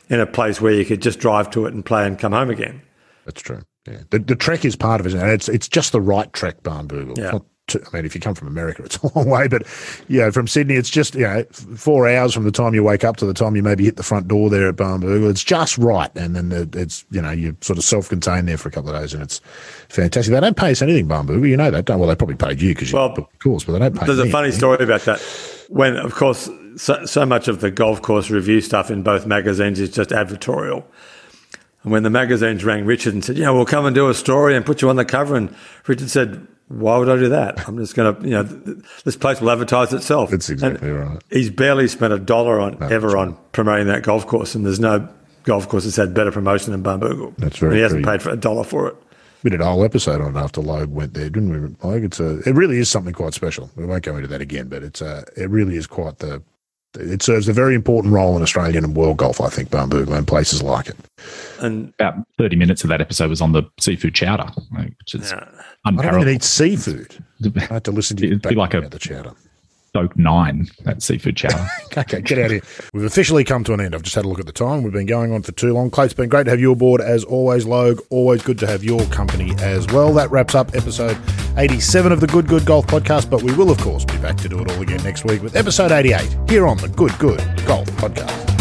in a place where you could just drive to it and play and come home again. That's true. Yeah, the, the trek is part of it, and it's it's just the right trek, Barnbougle. Yeah. I mean, if you come from America, it's a long way, but yeah, from Sydney, it's just you know four hours from the time you wake up to the time you maybe hit the front door there at Barnbougle. It's just right, and then it's you know you're sort of self-contained there for a couple of days, and it's fantastic. They don't pay us anything, Barnbougle. You know that, don't? Well, they probably paid you because you well, the course, but they don't pay. There's a funny story about that. When, of course, so, so much of the golf course review stuff in both magazines is just advertorial. And when the magazines rang Richard and said, "Yeah, we'll come and do a story and put you on the cover," and Richard said, why would I do that? I'm just going to, you know, this place will advertise itself. That's exactly and right. He's barely spent a dollar on no, ever on promoting that golf course, and there's no golf course that's had better promotion than Barnbougle. That's very. And he hasn't paid for a dollar for it. We did a whole episode on it after Logue went there, didn't we? Like it's a, it really is something quite special. We won't go into that again, but it's a, it really is quite the it serves a very important role in Australian and world golf, I think, Barnbougle and places like it. And about 30 minutes of that episode was on the seafood chowder, which is yeah. unparalleled. I don't even eat seafood. I had to listen to you. It'd be like a, the chowder. Stoke nine, that seafood chowder. okay, get out of here. We've officially come to an end. I've just had a look at the time. We've been going on for too long. Clay, it's been great to have you aboard as always, Logue. Always good to have your company as well. That wraps up episode 87 of the Good Good Golf Podcast, but we will, of course, be back to do it all again next week with episode 88 here on the Good Good Golf Podcast.